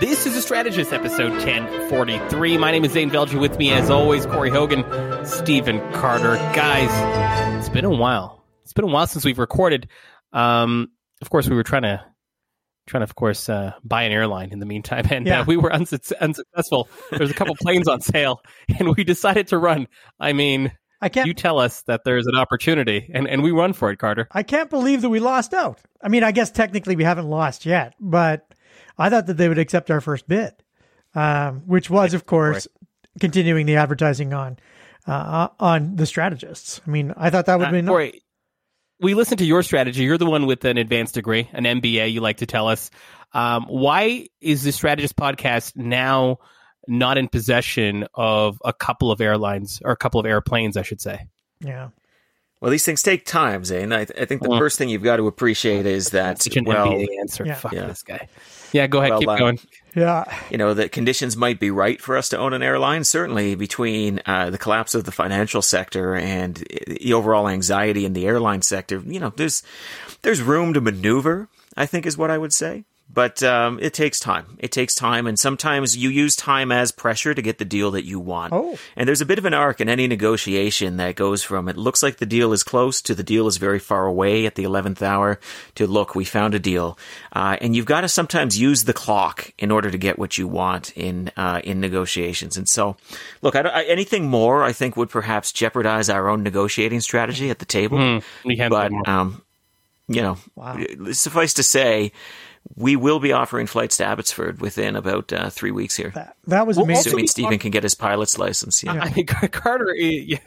This is a strategist episode 1043. My name is Zain Velji. With me, as always, Corey Hogan, Stephen Carter. Guys, it's been a while. It's been a while since we've recorded. Um, of course, we were trying to trying to, of course, uh, buy an airline in the meantime, and uh, we were unsuc unsuccessful. There's a couple planes on sale, and we decided to run. I mean, I can't. you tell us that there's an opportunity, and, and we run for it, Carter. I can't believe that we lost out. I mean, I guess technically we haven't lost yet, but I thought that they would accept our first bid, um, which was, of course, continuing the advertising on uh, on the strategists. I mean, I thought that would Uh, be Corey, we listened to your strategy. You're the one with an advanced degree, an MBA. You like to tell us. Um, why is the Strategist podcast now not in possession of a couple of airlines or a couple of airplanes, I should say? yeah. Well, these things take time, Zain. I, I think the Uh. first thing you've got to appreciate is that, Such an well, MBA answer. Yeah. Fuck Yeah. this guy. Yeah, go ahead. Well, keep uh, going. Yeah. you know, that conditions might be right for us to own an airline. Certainly, between uh, the collapse of the financial sector and the overall anxiety in the airline sector, you know, there's there's room to maneuver. I think is what I would say. But um, it takes time. It takes time, and sometimes you use time as pressure to get the deal that you want. Oh. And there's a bit of an arc in any negotiation that goes from it looks like the deal is close to the deal is very far away at the 11th hour to look, we found a deal. Uh, and you've got to sometimes use the clock in order to get what you want in, uh, in negotiations. And so, look, I don't, I, anything more I think would perhaps jeopardize our own negotiating strategy at the table. We can't but, um, you know, Wow. suffice to say, we will be offering flights to Abbotsford within about uh, three weeks here. That, that was Well, amazing. Assuming Stephen can get his pilot's license. Yeah. I mean, Carter, eh, yeah,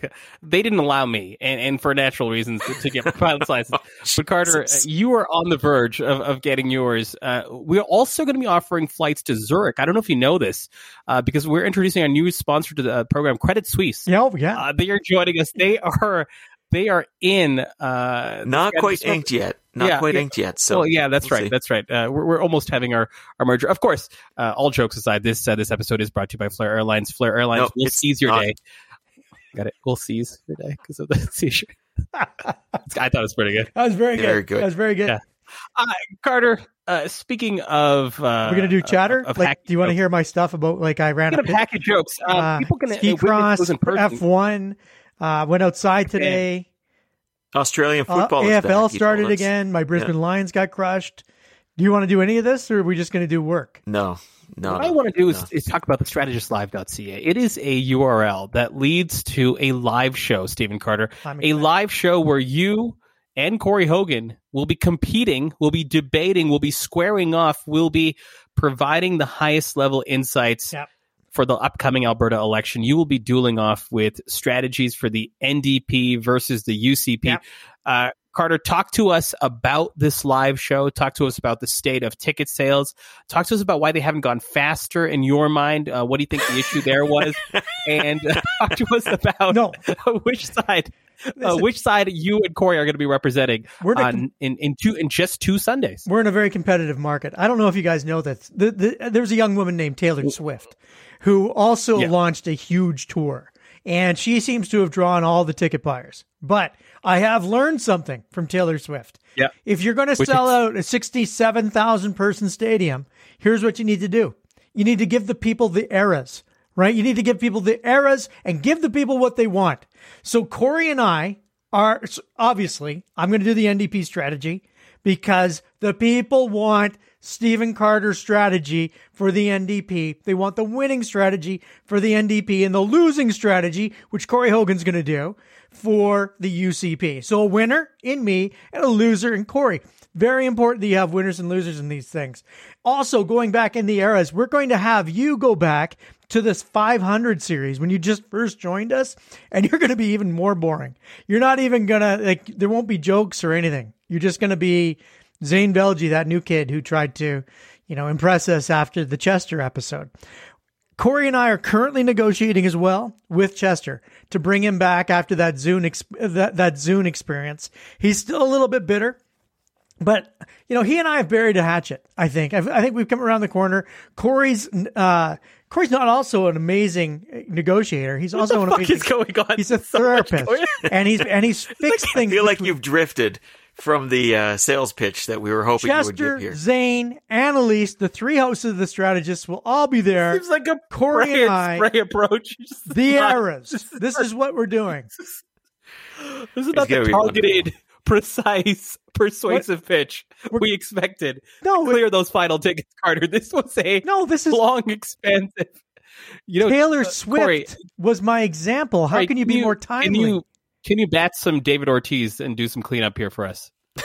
they didn't allow me, and, and for natural reasons, to, to get my pilot's license. But Carter, uh, you are on the verge of, of getting yours. Uh, we're also going to be offering flights to Zurich. I don't know if you know this, uh, because we're introducing our new sponsor to the uh, program, Credit Suisse. yeah, oh, yeah. Uh, they are joining us. They are they are in. Uh, Not quite schedule. inked yet. Not Yeah, quite yeah. inked yet. So well, yeah, that's we'll right. see. That's right. Uh, we're, we're almost having our, our merger. Of course, uh, all jokes aside, this uh, this episode is brought to you by Flair Airlines. Flair Airlines No, will seize your not. day. Got it. We'll seize your day because of the seizure. I thought it was pretty good. that was very good. Very good. That was very good. Yeah. Uh, Carter, uh, speaking of, uh, We're gonna do chatter. Of, of like, do you want to hear my stuff about like I ran a Speaking of jokes, uh, uh, people can ski uh, witness cross those in person. F one. Uh, went outside today. Australian Uh, football. is AFL back, he told started again. My Brisbane Lions got crushed. Do you want to do any of this, or are we just going to do work? No, no. What no, I want to do is, no. is talk about the strategistlive.ca. It is a URL that leads to a live show, Stephen Carter. A live show where you and Corey Hogan will be competing, will be debating, will be squaring off, will be providing the highest level insights Yep. For the upcoming Alberta election. You will be dueling off with strategies for the NDP versus the UCP. Uh, Carter, talk to us about this live show. Talk to us about the state of ticket sales. Talk to us about why they haven't gone faster in your mind. Uh, what do you think the issue there was? and uh, talk to us about No. which side, uh, which side you and Corey are going to be representing We're on, in in two in just two Sundays. We're in a very competitive market. I don't know if you guys know this. The, the, there's a young woman named Taylor Swift who also Yeah. launched a huge tour, and she seems to have drawn all the ticket buyers. But I have learned something from Taylor Swift. Yeah. If you're going to Which sell is- out a 67,000 person stadium, here's what you need to do. You need to give the people the eras, right? You need to give people the eras and give the people what they want. So Corey and I are obviously, I'm going to do the NDP strategy because the people want Stephen Carter's strategy for the NDP. They want the winning strategy for the NDP and the losing strategy, which Corey Hogan's going to do for the UCP. So a winner in me and a loser in Corey. Very important that you have winners and losers in these things. Also, going back in the eras, we're going to have you go back to this 500 series when you just first joined us, and you're going to be even more boring. You're not even going to, like, there won't be jokes or anything. You're just going to be Zain Velji, that new kid who tried to, you know, impress us after the Chester episode. Corey and I are currently negotiating as well with Chester to bring him back after that Zune ex- that that Zune experience. He's still a little bit bitter, but you know he and I have buried a hatchet. I think I've, I think we've come around the corner. Corey's uh, Corey's not also an amazing negotiator. He's also an fuck amazing. is going on? He's a So therapist, and he's and he's fixed I things. feel like between- you've drifted from the uh, sales pitch that we were hoping you would Chester, give here. Zain, Annalise, the three hosts of the strategists will all be there. Seems like a Corey spray and I- spray approach. The not- eras. This is what we're doing. This is not the targeted, precise, persuasive pitch we expected. No, Clear those final tickets, Carter. This was a no, this is long, expensive. You know, Taylor uh, Swift Corey, was my example. How Corey, can you be more Can timely? You can you bat some David Ortiz and do some cleanup here for us?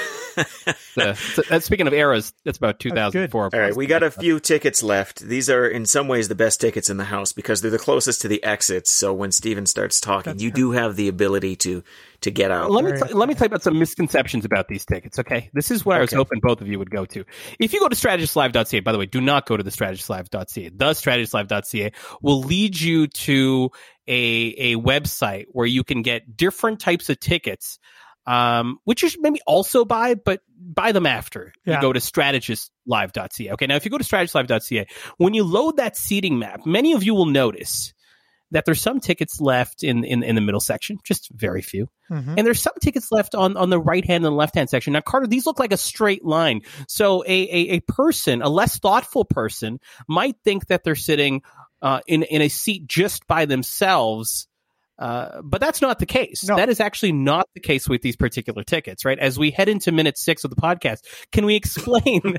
So- so uh, speaking of eras. That's about 2004. All right, we got a few tickets left. These are, in some ways, the best tickets in the house because they're the closest to the exits. So when Stephen starts talking, That's you true. do have the ability to to get out. Let me Very t- let me tell you about some misconceptions about these tickets. Okay, this is what I was hoping both of you would go to. If you go to strategistlive.ca, by the way, do not go to the strategistlive.ca. The strategistlive.ca will lead you to a a website where you can get different types of tickets, um, which you should maybe also buy, but buy them after Yeah. you go to strategistlive.ca. Okay, now if you go to strategistlive.ca, when you load that seating map, many of you will notice that there's some tickets left in, in, in the middle section, just very few. Mhm. And there's some tickets left on, on the right hand and left hand section. Now, Carter, these look like a straight line. So a, a, a person, a less thoughtful person, might think that they're sitting uh, in, in a seat just by themselves. Uh, but that's not the case. No. That is actually not the case with these particular tickets, right? As we head into minute six of the podcast, can we explain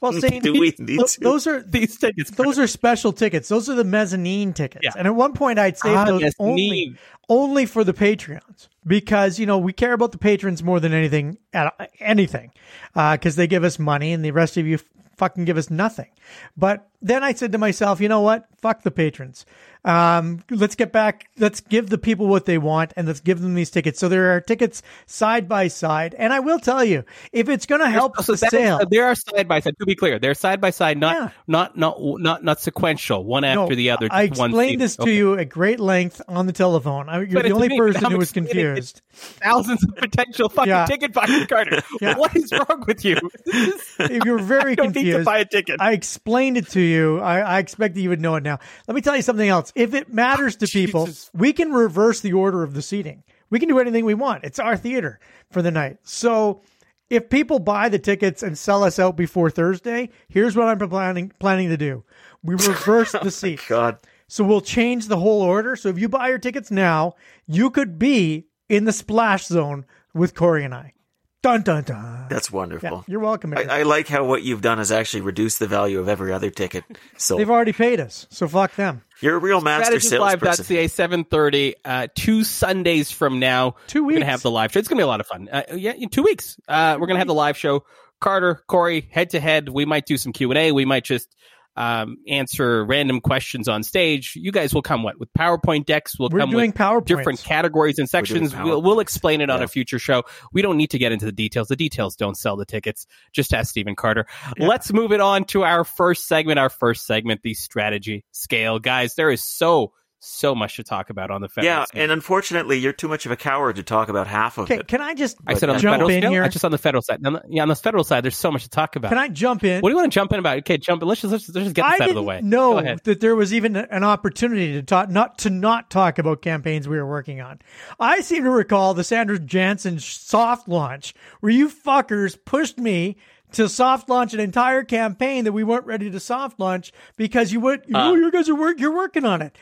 Well, Do we need th- to? those are these tickets? those are special tickets. Those are the mezzanine tickets. Yeah. And at one point, I'd saved Ah, those yes, only need. only for the Patreons because you know we care about the patrons more than anything at anything because they give us money and the rest of you fucking give us nothing. But then I said to myself, you know what? Fuck the patrons. Um, let's get back. Let's give the people what they want and let's give them these tickets. So there are tickets side by side. And I will tell you, if it's going to help So the that is- sale, they are side by side. To be clear, they're side by side, not Yeah. not not not not sequential, one after No, the other. I explained this to Okay. you at great length on the telephone. I, you're But the only me, person who was confused. Thousands of potential fucking Yeah. ticket buyers, Carter. Yeah. What is wrong with you? Is- If you're very I don't need to confused, buy a ticket. I explained it to you. I, I expect that you would know it now. Let me tell you something else. If it matters to people, Jesus. we can reverse the order of the seating. We can do anything we want. It's our theater for the night. So if people buy the tickets and sell us out before Thursday, here's what I'm planning planning to do. We reverse the oh seats. God, So we'll change the whole order. So if you buy your tickets now, you could be in the splash zone with Corey and I. Dun dun dun. that's Yeah, wonderful. you're welcome. I, I like how what you've done is actually reduce the value of every other ticket. So They've already paid us, so fuck them. You're a real master salesperson. StrategistLive.ca, 730, uh, two Sundays from now. Two weeks. We're going weeks. to have the live show. It's going to be a lot of fun. Uh, yeah, in two weeks. Uh, we're going to have the live show. Carter, Corey, head to head. We might do some Q&A. We might just um, answer random questions on stage. You guys will come what? With PowerPoint decks. We'll We're come doing with PowerPoints. different categories and sections. We'll, we'll explain it on a future show. We don't need to get into the details. The details don't sell the tickets. Just ask Stephen Carter. Yeah. Let's move it on to our first segment. Our first segment, the strategy scale. Guys, there is so, so much to talk about on the federal Yeah, scale. and unfortunately, you're too much of a coward to talk about half of Okay, it. can I just I said on the federal in scale? here? I just on the federal side. On the- yeah, on the federal side, there's so much to talk about. Can I jump in? what do you want to jump in about? Okay, jump in. Let's just, let's just, let's just get this I out of didn't the way. Go know that there was even an opportunity to talk not to not talk about campaigns we were working on. I seem to recall the Sandra Jansen soft launch where you fuckers pushed me to soft launch an entire campaign that we weren't ready to soft launch because you would Uh. oh you guys are work you're working on it.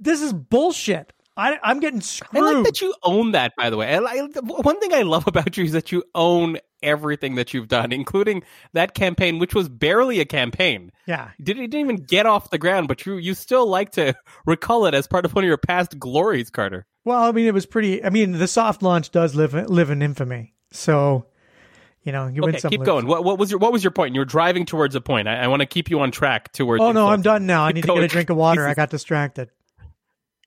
This is bullshit. I, I'm getting screwed. I like that you own that, by the way. I, like- one thing I love about you is that you own everything that you've done, including that campaign, which was barely a campaign. yeah. Didn't, it didn't even get off the ground, but you you still like to recall it as part of one of your past glories, Carter. Well, I mean, it was pretty. I mean, the soft launch does live live in infamy. So, you know, you win some. keep lose going. What, what was your what was your point? You were driving towards a point. I, I want to keep you on track towards. Oh no, I'm done now. I Keep need to get a drink of water. I got distracted.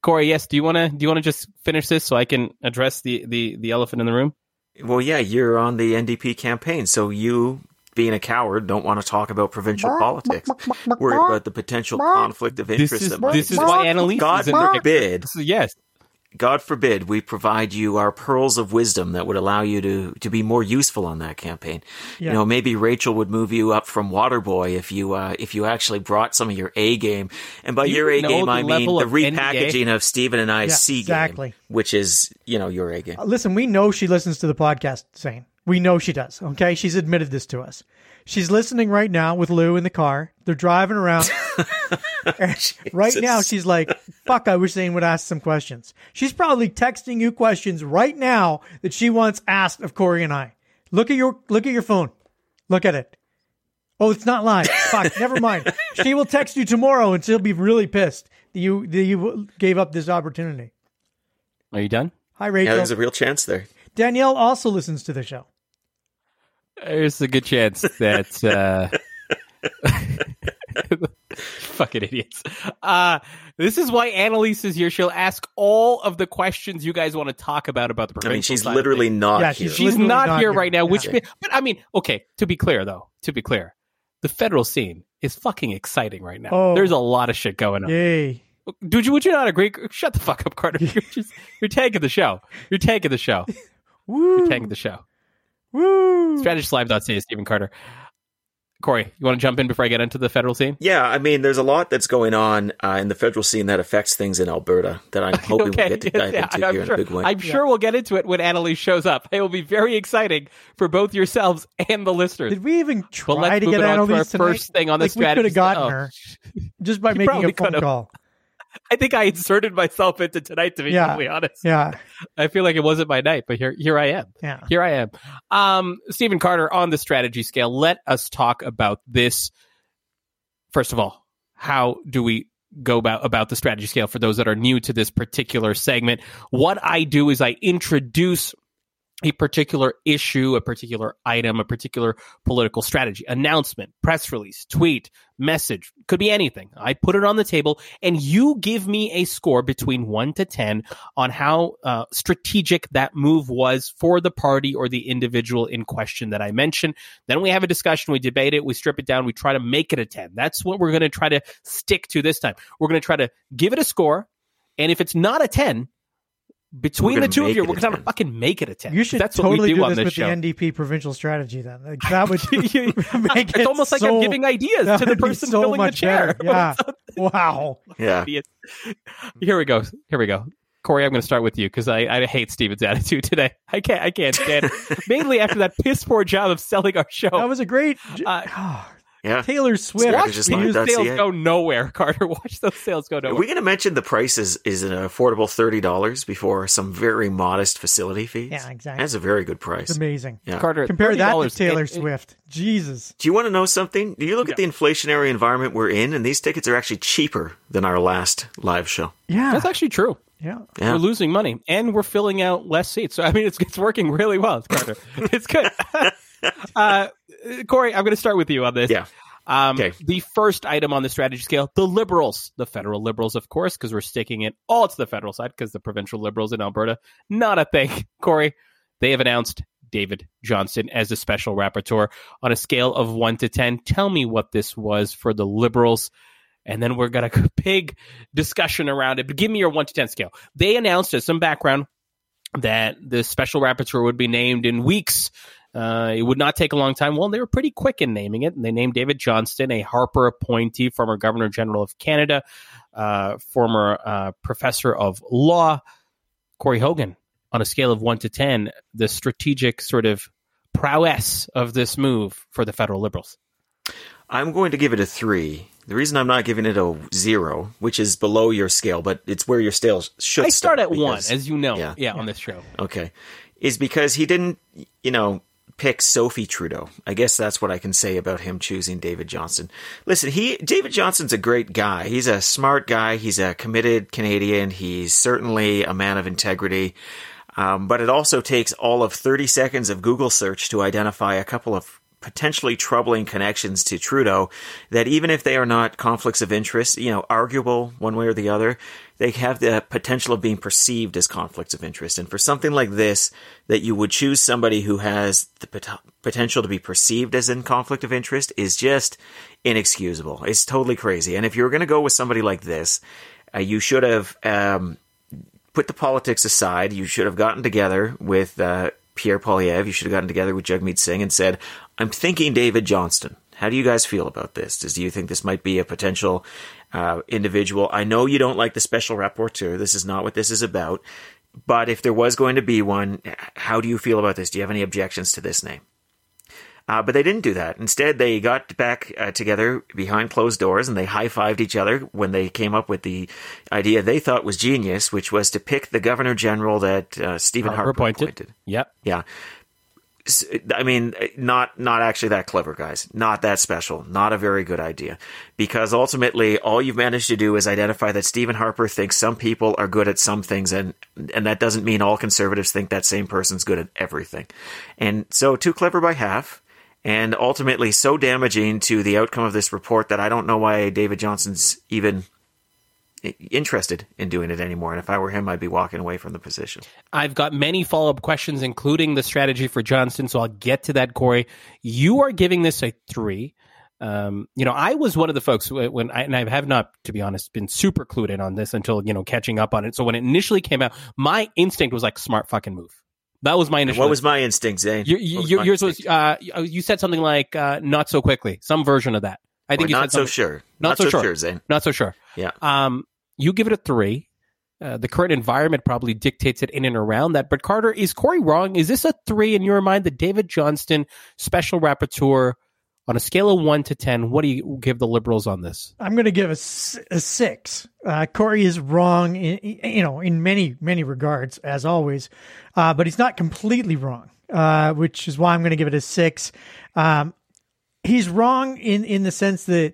Corey, yes. Do you want to do you want to just finish this so I can address the the the elephant in the room? Well, yeah, you're on the NDP campaign, so you, being a coward, don't want to talk about provincial politics. Worried about the potential conflict of This interest. is that might this is why Annalise God is in the picture. forbid. This is- Yes. God forbid we provide you our pearls of wisdom that would allow you to, to be more useful on that campaign. Yeah. You know, maybe Rachel would move you up from Waterboy if you uh, if you actually brought some of your A game. And by You your A game, I mean the repackaging of Stephen and I's Yeah, C exactly. game, which is you know your A game. Uh, Listen, we know she listens to the podcast. Saying We know she does. Okay. She's admitted this to us. She's listening right now with Lou in the car. They're driving around. right now, she's like, fuck, I wish Zain would ask some questions. She's probably texting you questions right now that she wants asked of Corey and I. Look at your, look at your phone. Look at it. Oh, it's not live. Fuck, never mind. She will text you tomorrow and she'll be really pissed that you, that you gave up this opportunity. Are you done? Hi, Rachel. Yeah, Rachel. there's a real chance there. Danielle also listens to the show. There's a good chance that uh fucking idiots. Uh this is why Annalise is here. She'll ask all of the questions you guys want to talk about about the I mean, she's literally not Yeah, here. she's she's not, not here here. right now, which Yeah. but I mean, okay, to be clear though, to be clear, the federal scene is fucking exciting right now. Oh. There's a lot of shit going on. Yay. Dude, you would you not agree? Shut the fuck up, Carter. You're just you're taking the show. You're taking the show. Woo. You're taking the show. Woo. Strategistlive.ca, Stephen Carter. Corey, you want to jump in before I get into the federal scene? Yeah, I mean, there's a lot that's going on uh, in the federal scene that affects things in Alberta that I'm hoping we'll get to dive Yeah, into I'm here sure, in a big way. I'm sure we'll get into it when Annalise shows up. It will be very exciting for both yourselves and the listeners. Did we even try let's to get Annalise on to our tonight? first thing on the like we could have gotten Oh, her just by making a phone could've. call. I think I inserted myself into tonight, to be Yeah. completely honest. Yeah, I feel like it wasn't my night, but here, here I am. yeah. Here I am. Um, Stephen Carter on the strategy scale. Let us talk about this. First of all, how do we go about about the strategy scale for those that are new to this particular segment? What I do is I introduce a particular issue, a particular item, a particular political strategy, announcement, press release, tweet, message, could be anything. I put it on the table and you give me a score between one to 10 on how uh, strategic that move was for the party or the individual in question that I mentioned. Then we have a discussion, we debate it, we strip it down, we try to make it a 10. That's what we're going to try to stick to this time. We're going to try to give it a score. And if it's not a 10, between the two of you, we're going to 10. fucking make it a 10. You should That's totally what we do, do on this this with show. the NDP provincial strategy. Then like, that would make it. it's it almost like I'm giving ideas to the person so filling the chair. better. Yeah. wow. yeah. Here we go. Here we go. Corey, I'm going to start with you because I, I hate Stephen's attitude today. I can't I can't stand it. Mainly after that piss poor job of selling our show. That was a great Uh, Yeah. Taylor Swift. Watch Watch just those like that's sales it. go nowhere, Carter. Watch those sales go Are nowhere. we going to mention the price is, is an affordable $30 before some very modest facility fees? Yeah, exactly. That's a very good price. It's amazing. Yeah. Carter, Compare that to Taylor and- and- Swift. Jesus. Do you want to know something? Do you look at the inflationary environment we're in, and these tickets are actually cheaper than our last live show? Yeah. That's actually true. yeah. Yeah. We're losing money and we're filling out less seats. So I mean, it's it's working really well, Carter. it's good. uh, Corey, I'm going to start with you on this. Yeah. Um, Okay. The first item on the strategy scale, the liberals, the federal liberals, of course, because we're sticking it all to the federal side because the provincial liberals in Alberta, not a thing. Corey, they have announced David Johnston as a special rapporteur on a scale of one to 10. Tell me what this was for the liberals. And then we're going to a big discussion around it. But give me your one to 10 scale. They announced as some background that the special rapporteur would be named in weeks. Uh, it would not take a long time. Well, they were pretty quick in naming it, and they named David Johnston, a Harper appointee, former Governor General of Canada, uh, former uh, professor of law. Corey Hogan, on a scale of one to ten, the strategic sort of prowess of this move for the federal Liberals. I'm going to give it a three. The reason I'm not giving it a zero, which is below your scale, but it's where your scale should I start at one, as you know, yeah. yeah, on this show. Okay. Is because he didn't, you know, pick Sophie Trudeau. I guess that's what I can say about him choosing David Johnston. Listen, he David Johnston's a great guy. He's a smart guy. He's a committed Canadian. He's certainly a man of integrity. Um, but it also takes all of 30 seconds of Google search to identify a couple of potentially troubling connections to Trudeau that even if they are not conflicts of interest, you know, arguable one way or the other, they have the potential of being perceived as conflicts of interest. And for something like this, that you would choose somebody who has the pot- potential to be perceived as in conflict of interest is just inexcusable. It's totally crazy. And if you're going to go with somebody like this, uh, you should have, um, put the politics aside. You should have gotten together with uh, Pierre Poilievre. You should have gotten together with Jagmeet Singh and said, "I'm thinking David Johnston. How do you guys feel about this? Does do you think this might be a potential uh, individual? I know you don't like the special rapporteur. This is not what this is about." but if there was going to be one, how do you feel about this? Do you have any objections to this name? Uh, but they didn't do that. Instead, they got back uh, together behind closed doors and they high fived each other when they came up with the idea they thought was genius, which was to pick the governor general that uh, Stephen Harper, Harper appointed. appointed. Yep. Yeah. I mean, not not actually that clever, guys. Not that special. Not a very good idea. Because ultimately, all you've managed to do is identify that Stephen Harper thinks some people are good at some things, and and that doesn't mean all conservatives think that same person's good at everything. And so, too clever by half and ultimately so damaging to the outcome of this report that I don't know why David Johnston's even interested in doing it anymore. And if I were him, I'd be walking away from the position. I've got many follow up questions, including the strategy for Johnston. So I'll get to that, Corey. You are giving this a three. Um, you know, I was one of the folks when I, and I have not, to be honest, been super clued in on this until, you know, catching up on it. So when it initially came out, my instinct was like, smart fucking move. That was my initial. What was my instinct, you, was yours instinct? was uh, you said something like uh, "not so quickly," some version of that. I think or you not so sure. Not, not so, so, sure. sure, Zain. Not so sure. Yeah. Um, you give it a three. Uh, the current environment probably dictates it in and around that. But Carter, is Corey wrong? Is this a three in your mind? The David Johnston special rapporteur on a scale of one to 10, what do you give the liberals on this? I'm going to give a, a six. Uh, Corey is wrong, in, you know, in many, many regards, as always, uh, but he's not completely wrong, uh, which is why I'm going to give it a six. Um, he's wrong in, in the sense that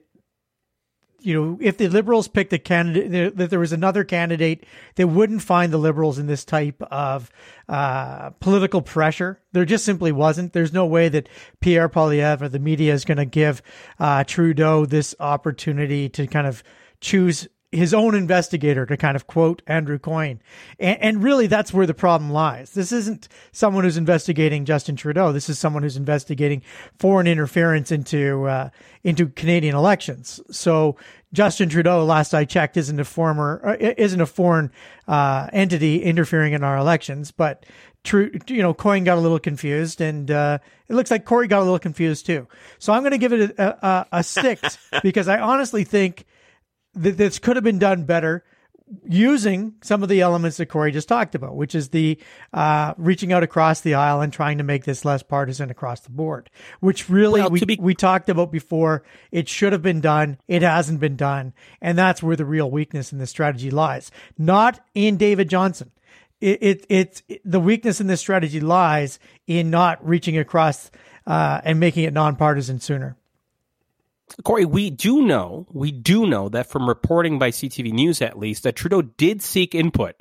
you know, if the liberals picked a candidate, that there was another candidate, they wouldn't find the liberals in this type of uh, political pressure. There just simply wasn't. There's no way that Pierre Poilievre or the media is going to give uh, Trudeau this opportunity to kind of choose his own investigator to kind of quote Andrew Coyne. And, and, really, that's where the problem lies. This isn't someone who's investigating Justin Trudeau. This is someone who's investigating foreign interference into uh, into Canadian elections. So Justin Trudeau, last I checked, isn't a former uh, isn't a foreign uh, entity interfering in our elections, but. True, you know, Coyne got a little confused, and uh, it looks like Corey got a little confused too. So I'm going to give it a, a, a six because I honestly think that this could have been done better using some of the elements that Corey just talked about, which is the uh, reaching out across the aisle and trying to make this less partisan across the board, which really well, we, be- we talked about before. It should have been done. It hasn't been done. And that's where the real weakness in this strategy lies, not in David Johnston. It, it, it's it, the weakness in this strategy lies in not reaching across uh, and making it nonpartisan sooner. Corey, we do know, we do know that from reporting by CTV News at least, that Trudeau did seek input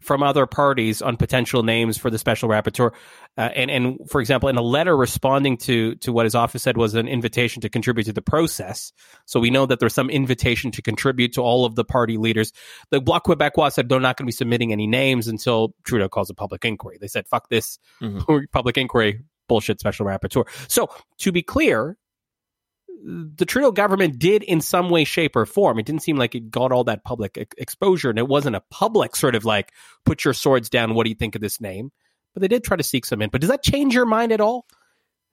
from other parties on potential names for the special rapporteur. Uh, and, and for example, in a letter responding to, to what his office said was an invitation to contribute to the process. So we know that there's some invitation to contribute to all of the party leaders. The Bloc Québécois said they're not going to be submitting any names until Trudeau calls a public inquiry. They said, fuck this mm-hmm. public inquiry bullshit special rapporteur. So to be clear, the Trudeau government did in some way, shape, or form. It didn't seem like it got all that public e- exposure, and it wasn't a public sort of like put your swords down. What do you think of this name? But they did try to seek some input. Does that change your mind at all?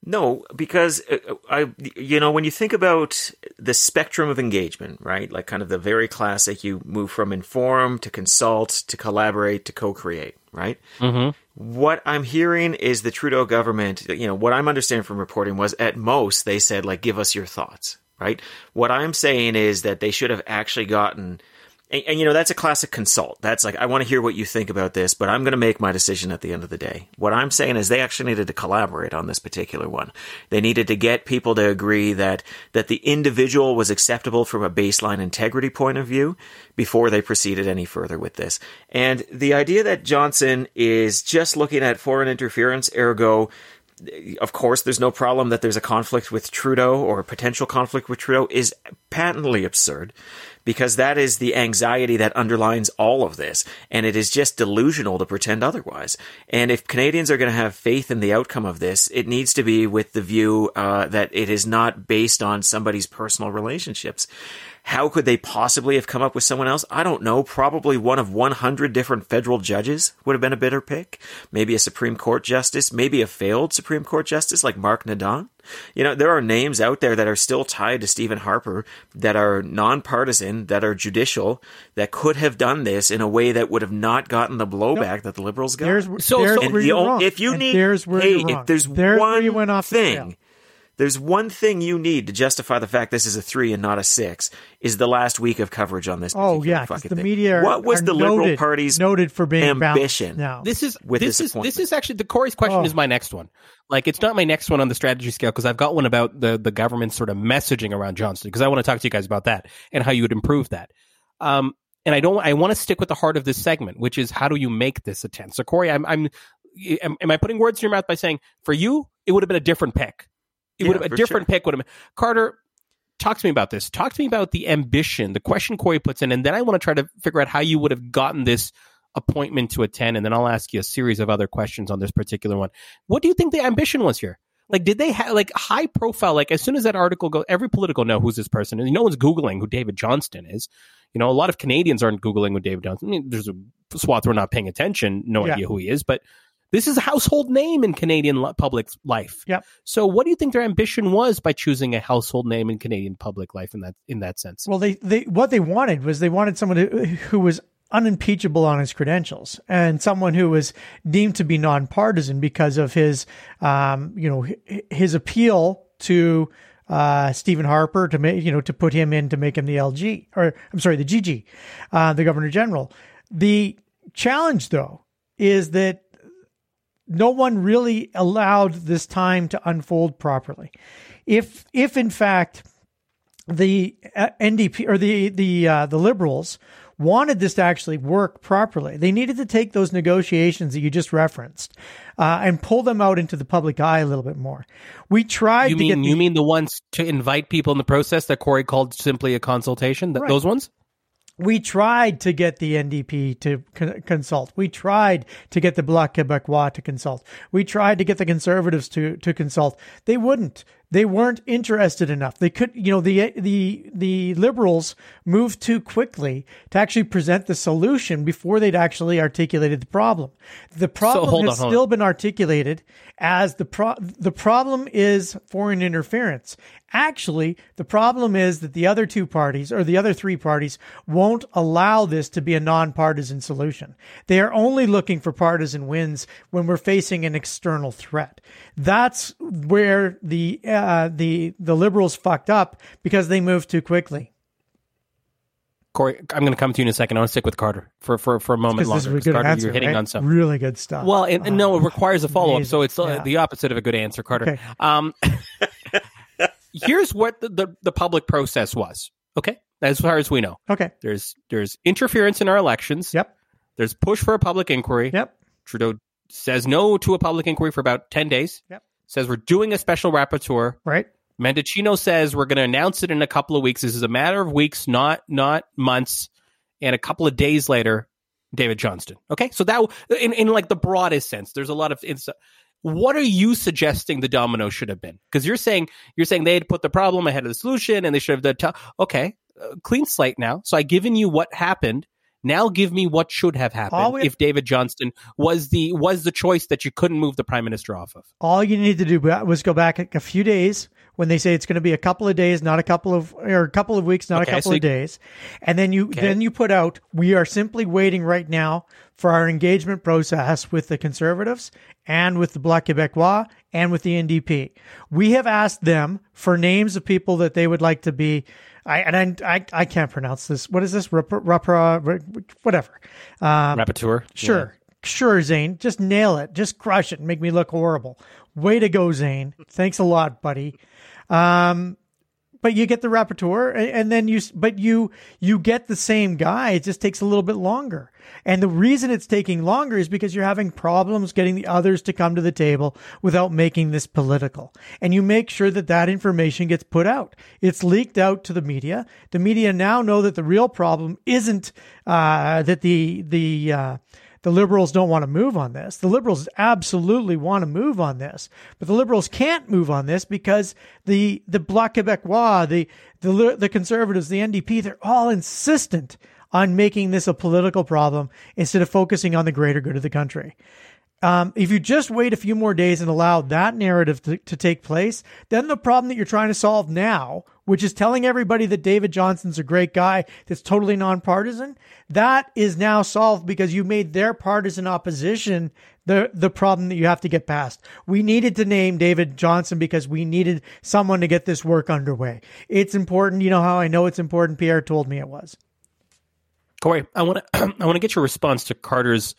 No, because uh, I, you know, when you think about the spectrum of engagement, right? Like kind of the very classic, you move from inform to consult to collaborate to co-create, right? Mm-hmm. What I'm hearing is the Trudeau government, you know, what I'm understanding from reporting was at most they said like, give us your thoughts, right? What I'm saying is that they should have actually gotten and, and, you know, that's a classic consult. That's like, I want to hear what you think about this, but I'm going to make my decision at the end of the day. What I'm saying is they actually needed to collaborate on this particular one. They needed to get people to agree that, that the individual was acceptable from a baseline integrity point of view before they proceeded any further with this. And the idea that Johnston is just looking at foreign interference, ergo, of course, there's no problem that there's a conflict with Trudeau or a potential conflict with Trudeau is patently absurd because that is the anxiety that underlines all of this. And it is just delusional to pretend otherwise. And if Canadians are going to have faith in the outcome of this, it needs to be with the view uh, that it is not based on somebody's personal relationships. How could they possibly have come up with someone else? I don't know. Probably one of 100 different federal judges would have been a better pick. Maybe a Supreme Court justice, maybe a failed Supreme Court justice like Marc Nadon. You know, there are names out there that are still tied to Stephen Harper that are nonpartisan, that are judicial, that could have done this in a way that would have not gotten the blowback that the liberals got. There's, So- there's so- where you're ol- wrong. if you And need, there's where hey, you're wrong. if there's There's where one you went off thing, trail. There's one thing you need to justify the fact this is a three and not a six is the last week of coverage on this. Oh yeah, yeah, 'cause fucking the thing. media. Are, What was are the Liberal noted, Party's noted for being ambition? now? This is With this this is this is actually the Corey's question Oh. is my next one. Like it's not my next one on the strategy scale because I've got one about the the government's sort of messaging around Johnston because I want to talk to you guys about that and how you would improve that. Um, and I don't. I want to stick with the heart of this segment, which is how do you make this a ten? So Corey, I'm, I'm am, am I putting words in your mouth by saying for you it would have been a different pick? It would have a different pick would have been Carter. Talk to me about this. Talk to me about the ambition, the question Corey puts in, and then I want to try to figure out how you would have gotten this appointment to attend, and then I'll ask you a series of other questions on this particular one. What do you think the ambition was here? Like did they have like high profile like as soon as that article goes every political know who's this person and no one's googling who David Johnston is. You know, a lot of Canadians aren't googling who David Johnston. I mean, there's a swath who are not paying attention, no Yeah. idea who he is, but this is a household name in Canadian public life. Yep. So what do you think their ambition was by choosing a household name in Canadian public life in that in that sense? Well, they, they what they wanted was they wanted someone who, who was unimpeachable on his credentials and someone who was deemed to be nonpartisan because of his, um, you know, his appeal to uh, Stephen Harper to make, you know, to put him in to make him the LG or I'm sorry, the GG, uh, the Governor General. The challenge, though, is that no one really allowed this time to unfold properly. If, if in fact the uh, NDP or the the uh, the liberals wanted this to actually work properly. They needed to take those negotiations that you just referenced uh, and pull them out into the public eye a little bit more. We tried You to get mean the- you mean the ones to invite people in the process that Corey called simply a consultation? Th- Right. Those ones? We tried to get the NDP to con- consult. We tried to get the Bloc Québécois to consult. We tried to get the Conservatives to to consult. They wouldn't. They weren't interested enough. They could, you know, the the the Liberals moved too quickly to actually present the solution before they'd actually articulated the problem. The problem hold has on, still on. been articulated as the pro- the problem is foreign interference. Actually, the problem is that the other two parties or the other three parties won't allow this to be a nonpartisan solution. They are only looking for partisan wins when we're facing an external threat. That's where the uh, the the liberals fucked up because they moved too quickly. Corey, I'm going to come to you in a second. I want to stick with Carter for for, for a moment this longer. is a good Carter, answer. you're hitting right? on something. really good stuff. Well, and, and no, it requires a follow up, so it's Yeah. the opposite of a good answer, Carter. Okay. Um, here's what the, the, the public process was. Okay, as far as we know, okay. there's there's interference in our elections. Yep. There's push for a public inquiry. Yep. Trudeau says no to a public inquiry for about ten days. Yep. Says we're doing a special rapporteur. Right. Mendicino says we're going to announce it in a couple of weeks. This is a matter of weeks, not not months. And a couple of days later, David Johnston. Okay, so that in in like the broadest sense, there's a lot of. What are you suggesting the domino should have been? Because you're saying you're saying they had put the problem ahead of the solution, and they should have done. T- okay, uh, clean slate now. So I've given you what happened. Now give me what should have happened we- if David Johnston was the was the choice that you couldn't move the prime minister off of. All you need to do was go back a few days when they say it's going to be a couple of days, not a couple of or a couple of weeks, not Okay, a couple so of days, and then you then you put out. We are simply waiting right now for our engagement process with the Conservatives and with the Bloc Québécois and with the NDP. We have asked them for names of people that they would like to be. I and I I, I can't pronounce this. What is this? Rapra, whatever. Um, Rapporteur, Sure. Sure, Zain. Just nail it. Just crush it and make me look horrible. Way to go, Zain. Thanks a lot, buddy. Um, but you get the and, and then you, but you, you get the same guy. It just takes a little bit longer. And the reason it's taking longer is because you're having problems getting the others to come to the table without making this political. And you make sure that that information gets put out. It's leaked out to the media. The media now know that the real problem isn't, uh, that the, the, uh, the liberals don't want to move on this. The liberals absolutely want to move on this, but the liberals can't move on this because the the Bloc Québécois, the the the conservatives, the NDP, they're all insistent on making this a political problem instead of focusing on the greater good of the country. Um, if you just wait a few more days and allow that narrative to, to take place, then the problem that you're trying to solve now, which is telling everybody that David Johnston's a great guy that's totally nonpartisan, that is now solved because you made their partisan opposition the the problem that you have to get past. We needed to name David Johnston because we needed someone to get this work underway. It's important. You know how I know it's important. Pierre told me it was. Corey, I want to I want to get your response to Carter's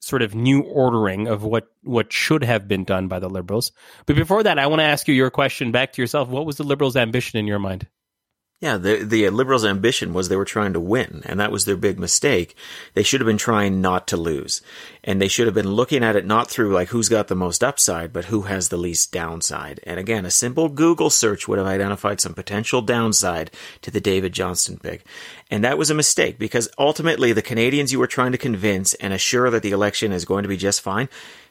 sort of new ordering of what what should have been done by the liberals. But before that, I want to ask you your question back to yourself. What was the liberals' ambition in your mind? Yeah, the the liberals' ambition was they were trying to win, and that was their big mistake. They should have been trying not to lose, and they should have been looking at it not through like who's got the most upside, but who has the least downside. And again, a simple Google search would have identified some potential downside to the David Johnston pick, and that was a mistake because ultimately the Canadians you were trying to convince and assure that the election is going to be just fine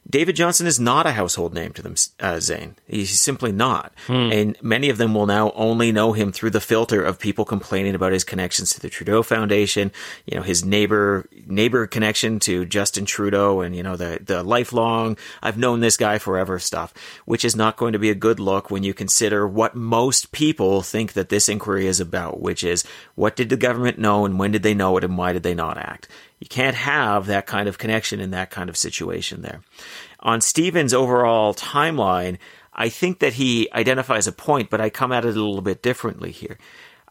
David Johnston is not a household name to them, uh, Zain. He's simply not. Hmm. And many of them will now only know him through the filter of people complaining about his connections to the Trudeau Foundation, you know, his neighbor, neighbor connection to Justin Trudeau and, you know, the, the lifelong, I've known this guy forever stuff, which is not going to be a good look when you consider what most people think that this inquiry is about, which is what did the government know and when did they know it and why did they not act? You can't have that kind of connection in that kind of situation there. On Stephen's overall timeline, I think that he identifies a point, but I come at it a little bit differently here.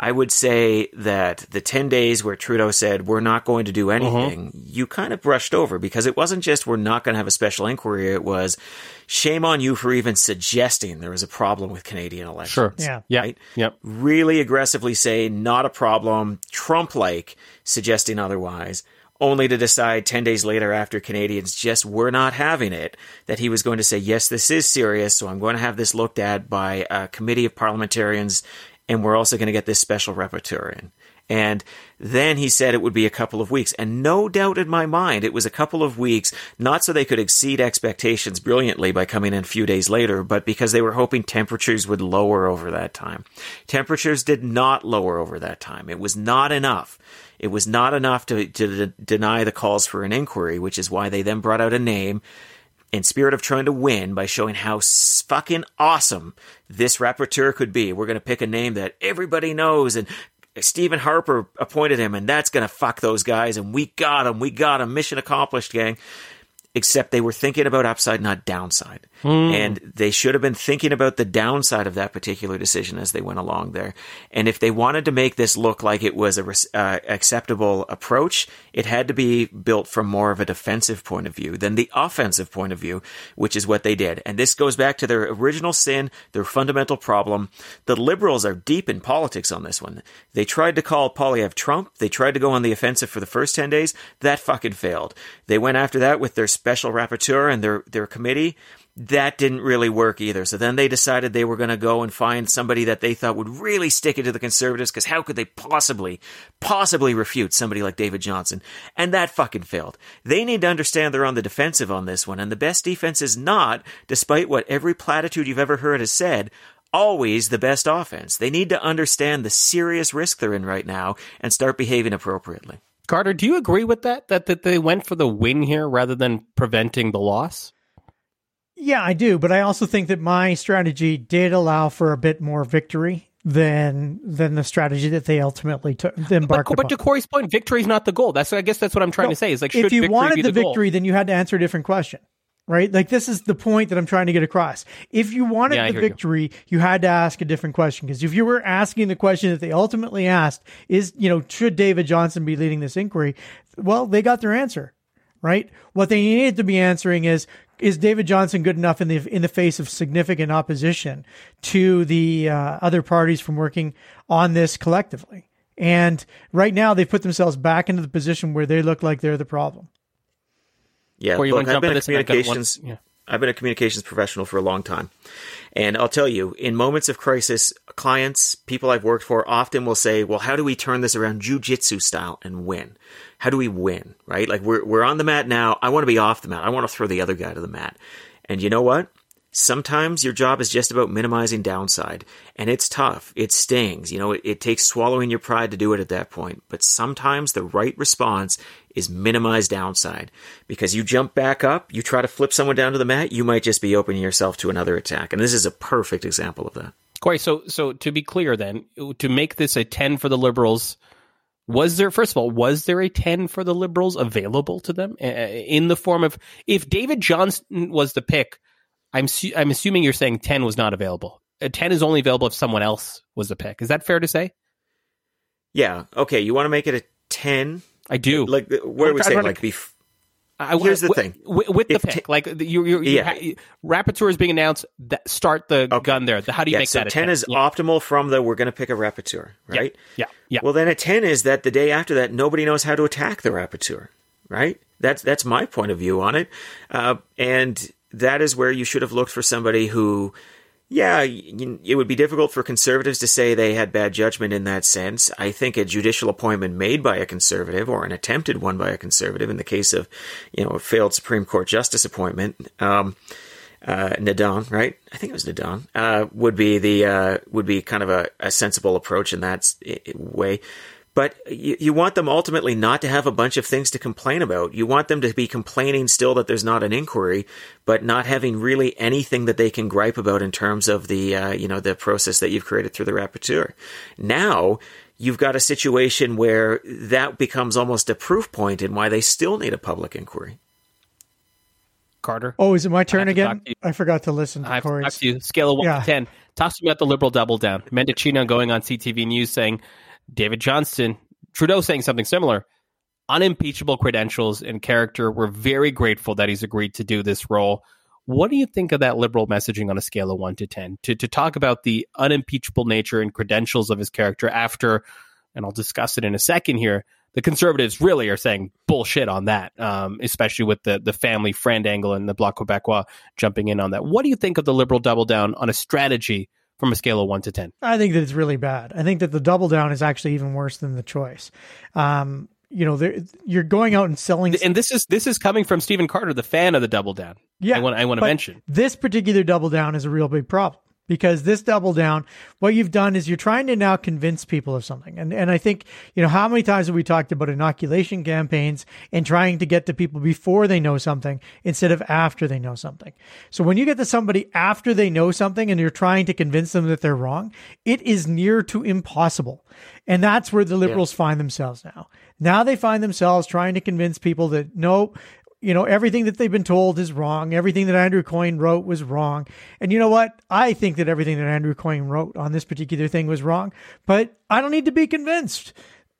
I would say that the 10 days where Trudeau said, we're not going to do uh-huh. anything, uh-huh. you kind of brushed over because it wasn't just we're not going to have a special inquiry. It was shame on you for even suggesting there was a problem with Canadian elections. Sure. Yeah. Yeah. Right? Yep. Really aggressively say, not a problem, Trump like, suggesting otherwise only to decide 10 days later after Canadians just were not having it that he was going to say, yes, this is serious. So I'm going to have this looked at by a committee of parliamentarians. And we're also going to get this special rapporteur in. And then he said it would be a couple of weeks. And no doubt in my mind, it was a couple of weeks, not so they could exceed expectations brilliantly by coming in a few days later, but because they were hoping temperatures would lower over that time. Temperatures did not lower over that time. It was not enough. It was not enough to, to deny the calls for an inquiry, which is why they then brought out a name in spirit of trying to win by showing how fucking awesome this rapporteur could be. We're going to pick a name that everybody knows and Stephen Harper appointed him and that's going to fuck those guys and we got him. We got him. Mission accomplished, gang except they were thinking about upside, not downside. Mm. And they should have been thinking about the downside of that particular decision as they went along there. And if they wanted to make this look like it was a uh, acceptable approach, it had to be built from more of a defensive point of view than the offensive point of view, which is what they did. And this goes back to their original sin, their fundamental problem. The liberals are deep in politics on this one. They tried to call Poilievre Trump. They tried to go on the offensive for the first 10 days. That fucking failed. They went after that with their special rapporteur and their, their committee, that didn't really work either. So then they decided they were going to go and find somebody that they thought would really stick it to the conservatives because how could they possibly, possibly refute somebody like David Johnston? And that fucking failed. They need to understand they're on the defensive on this one. And the best defense is not, despite what every platitude you've ever heard has said, always the best offense. They need to understand the serious risk they're in right now and start behaving appropriately. Carter, do you agree with that? That that they went for the win here rather than preventing the loss? Yeah, I do, but I also think that my strategy did allow for a bit more victory than than the strategy that they ultimately took embarked but, but, to Corey's point, victory is not the goal. That's I guess that's what I'm trying no, to say. Is like if you wanted the, the victory, then you had to answer a different question right? Like this is the point that I'm trying to get across. If you wanted yeah, the victory, you. you. had to ask a different question because if you were asking the question that they ultimately asked is, you know, should David Johnston be leading this inquiry? Well, they got their answer, right? What they needed to be answering is is David Johnston good enough in the in the face of significant opposition to the uh, other parties from working on this collectively? And right now, they've put themselves back into the position where they look like they're the problem. Yeah, look, I've been a communications. Yeah. I've been a communications professional for a long time. And I'll tell you, in moments of crisis, clients, people I've worked for often will say, well, how do we turn this around jujitsu style and win? How do we win? Right? Like we're, we're on the mat now. I want to be off the mat. I want to throw the other guy to the mat. And you know what? Sometimes your job is just about minimizing downside, and it's tough. It stings. You know, it, it, takes swallowing your pride to do it at that point. But sometimes the right response is minimize downside. Because you jump back up, you try to flip someone down to the mat, you might just be opening yourself to another attack. And this is a perfect example of that. Corey, so so to be clear then, to make this a 10 for the Liberals, was there first of all, was there a 10 for the Liberals available to them in the form of if David Johnston was the pick, I'm su- I'm assuming you're saying 10 was not available. A 10 is only available if someone else was the pick. Is that fair to say? Yeah. Okay, you want to make it a 10? I do. Like where we say like bef- I, Here's the thing with, with the pick, t- like you, you, yeah. you Rapporteur is being announced. That, start the okay. gun there. The, how do you yeah, make so that? ten, 10 is yeah. optimal from the we're going to pick a Rapporteur, right? Yeah. yeah, yeah. Well, then a ten is that the day after that, nobody knows how to attack the Rapporteur, right? That's that's my point of view on it, uh, and that is where you should have looked for somebody who yeah, it would be difficult for conservatives to say they had bad judgment in that sense. I think a judicial appointment made by a conservative or an attempted one by a conservative, in the case of, you know, a failed Supreme Court justice appointment, um, uh, Nadon, right? I think it was Nadon, uh, would be the, uh, would be kind of a, a sensible approach in that way. But you, you, want them ultimately not to have a bunch of things to complain about. You want them to be complaining still that there's not an inquiry, but not having really anything that they can gripe about in terms of the uh, you know the process that you've created through the rapporteur. Now you've got a situation where that becomes almost a proof point in why they still need a public inquiry. Carter. Oh, is it my turn again? I forgot to listen to I Corey's. Talk to you. Scale of one yeah. to ten. Talk to me about the liberal double down. Mendicino going on CTV News saying David Johnston, Trudeau saying something similar. Unimpeachable credentials and character. We're very grateful that he's agreed to do this role. What do you think of that liberal messaging on a scale of one to 10? To, to talk about the unimpeachable nature and credentials of his character after, and I'll discuss it in a second here, the conservatives really are saying bullshit on that, um, especially with the, the family friend angle and the Bloc Quebecois jumping in on that. What do you think of the liberal double down on a strategy from a scale of one to 10? I think that it's really bad. I think that the double down is actually even worse than the choice. Um, you know, you're going out and selling. And this is this is coming from Stephen Carter, the fan of the double down. Yeah, I want I want to mention this particular double down is a real big problem because this double down, what you've done is you're trying to now convince people of something. And, and I think, you know, how many times have we talked about inoculation campaigns and trying to get to people before they know something instead of after they know something? So when you get to somebody after they know something and you're trying to convince them that they're wrong, it is near to impossible. And that's where the liberals yeah. find themselves now. Now they find themselves trying to convince people that no, you know, everything that they've been told is wrong. Everything that Andrew Coyne wrote was wrong. And you know what? I think that everything that Andrew Coyne wrote on this particular thing was wrong, but I don't need to be convinced.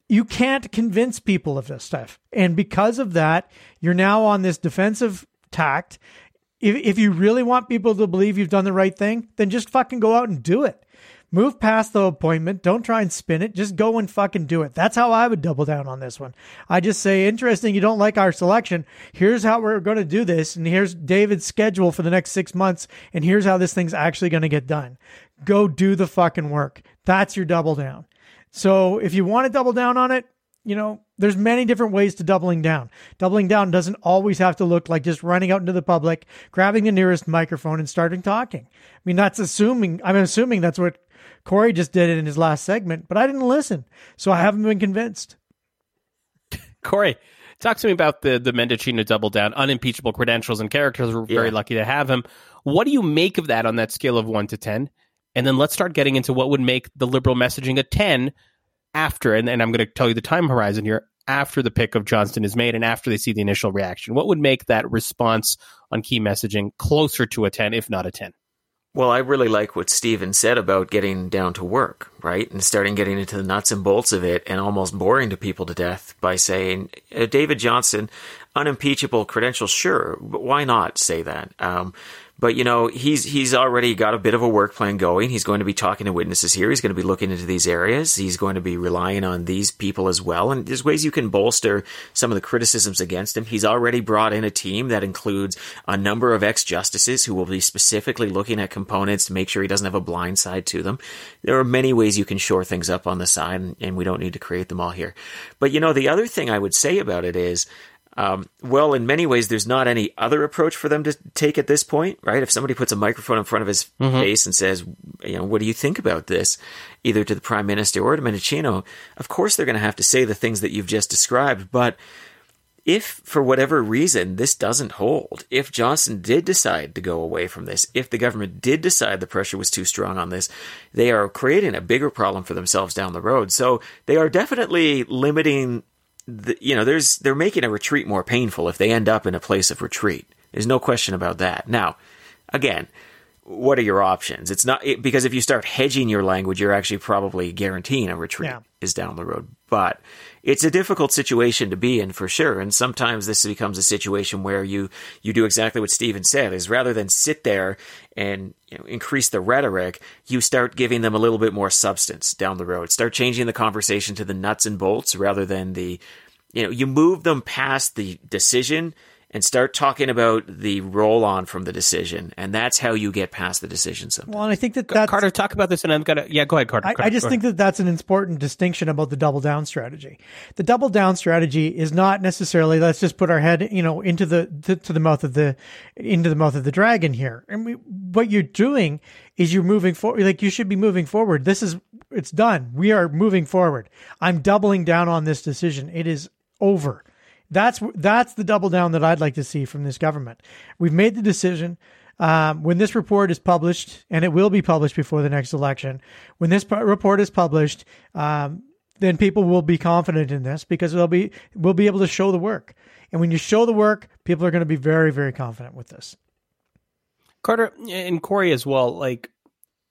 You can't convince people of this stuff. And because of that, you're now on this defensive tact. If, if you really want people to believe you've done the right thing, then just fucking go out and do it move past the appointment. Don't try and spin it. Just go and fucking do it. That's how I would double down on this one. I just say, interesting, you don't like our selection. Here's how we're going to do this. And here's David's schedule for the next six months. And here's how this thing's actually going to get done. Go do the fucking work. That's your double down. So if you want to double down on it, you know, there's many different ways to doubling down. Doubling down doesn't always have to look like just running out into the public, grabbing the nearest microphone and starting talking. I mean, that's assuming, I'm assuming that's what Corey just did it in his last segment, but I didn't listen, so I haven't been convinced. Corey, talk to me about the the Mendicino double down, unimpeachable credentials and characters. We're very lucky to have him. What do you make of that on that scale of one to ten? And then let's start getting into what would make the liberal messaging a ten after, and, and I'm going to tell you the time horizon here after the pick of Johnston is made and after they see the initial reaction. What would make that response on key messaging closer to a 10, if not a 10? Well, I really like what Stephen said about getting down to work, right? And starting getting into the nuts and bolts of it and almost boring to people to death by saying, uh, David Johnston, unimpeachable credentials, sure, but why not say that? Um, but you know, he's he's already got a bit of a work plan going. He's going to be talking to witnesses here. He's going to be looking into these areas. He's going to be relying on these people as well. And there's ways you can bolster some of the criticisms against him. He's already brought in a team that includes a number of ex justices who will be specifically looking at components to make sure he doesn't have a blind side to them. There are many ways you can shore things up on the side, and we don't need to create them all here. But you know, the other thing I would say about it is Um, well, in many ways, there's not any other approach for them to take at this point, right? If somebody puts a microphone in front of his face and says, you know, what do you think about this? Either to the prime minister or to Mendicino, of course they're going to have to say the things that you've just described. But if for whatever reason this doesn't hold, if Johnston did decide to go away from this, if the government did decide the pressure was too strong on this, they are creating a bigger problem for themselves down the road. So they are definitely limiting the, you know, there's they're making a retreat more painful if they end up in a place of retreat. There's no question about that. Now, again, what are your options? It's not it, because if you start hedging your language, you're actually probably guaranteeing a retreat Yeah. is down the road. But it's a difficult situation to be in for sure. And sometimes this becomes a situation where you you do exactly what Stephen said: is rather than sit there and you know, increase the rhetoric, you start giving them a little bit more substance down the road. Start changing the conversation to the nuts and bolts rather than the you know you move them past the decision and start talking about the roll on from the decision, and that's how you get past the decision. Sometimes. Well, and I think that that's Carter, talk about this, and I'm gonna. Yeah, go ahead, Carter. I, Carter, I just go think that that's an important distinction about the double down strategy. The double down strategy is not necessarily let's just put our head, you know, into the to, to the mouth of the into the mouth of the dragon here. And we, what you're doing is you're moving forward. Like you should be moving forward. This is it's done. We are moving forward. I'm doubling down on this decision. It is over. That's that's the double down that I'd like to see from this government. We've made the decision. Um, when this report is published, and it will be published before the next election, when this report is published, um, then people will be confident in this because they'll be we'll be able to show the work. And when you show the work, people are going to be very very confident with this. Carter and Corey as well. Like,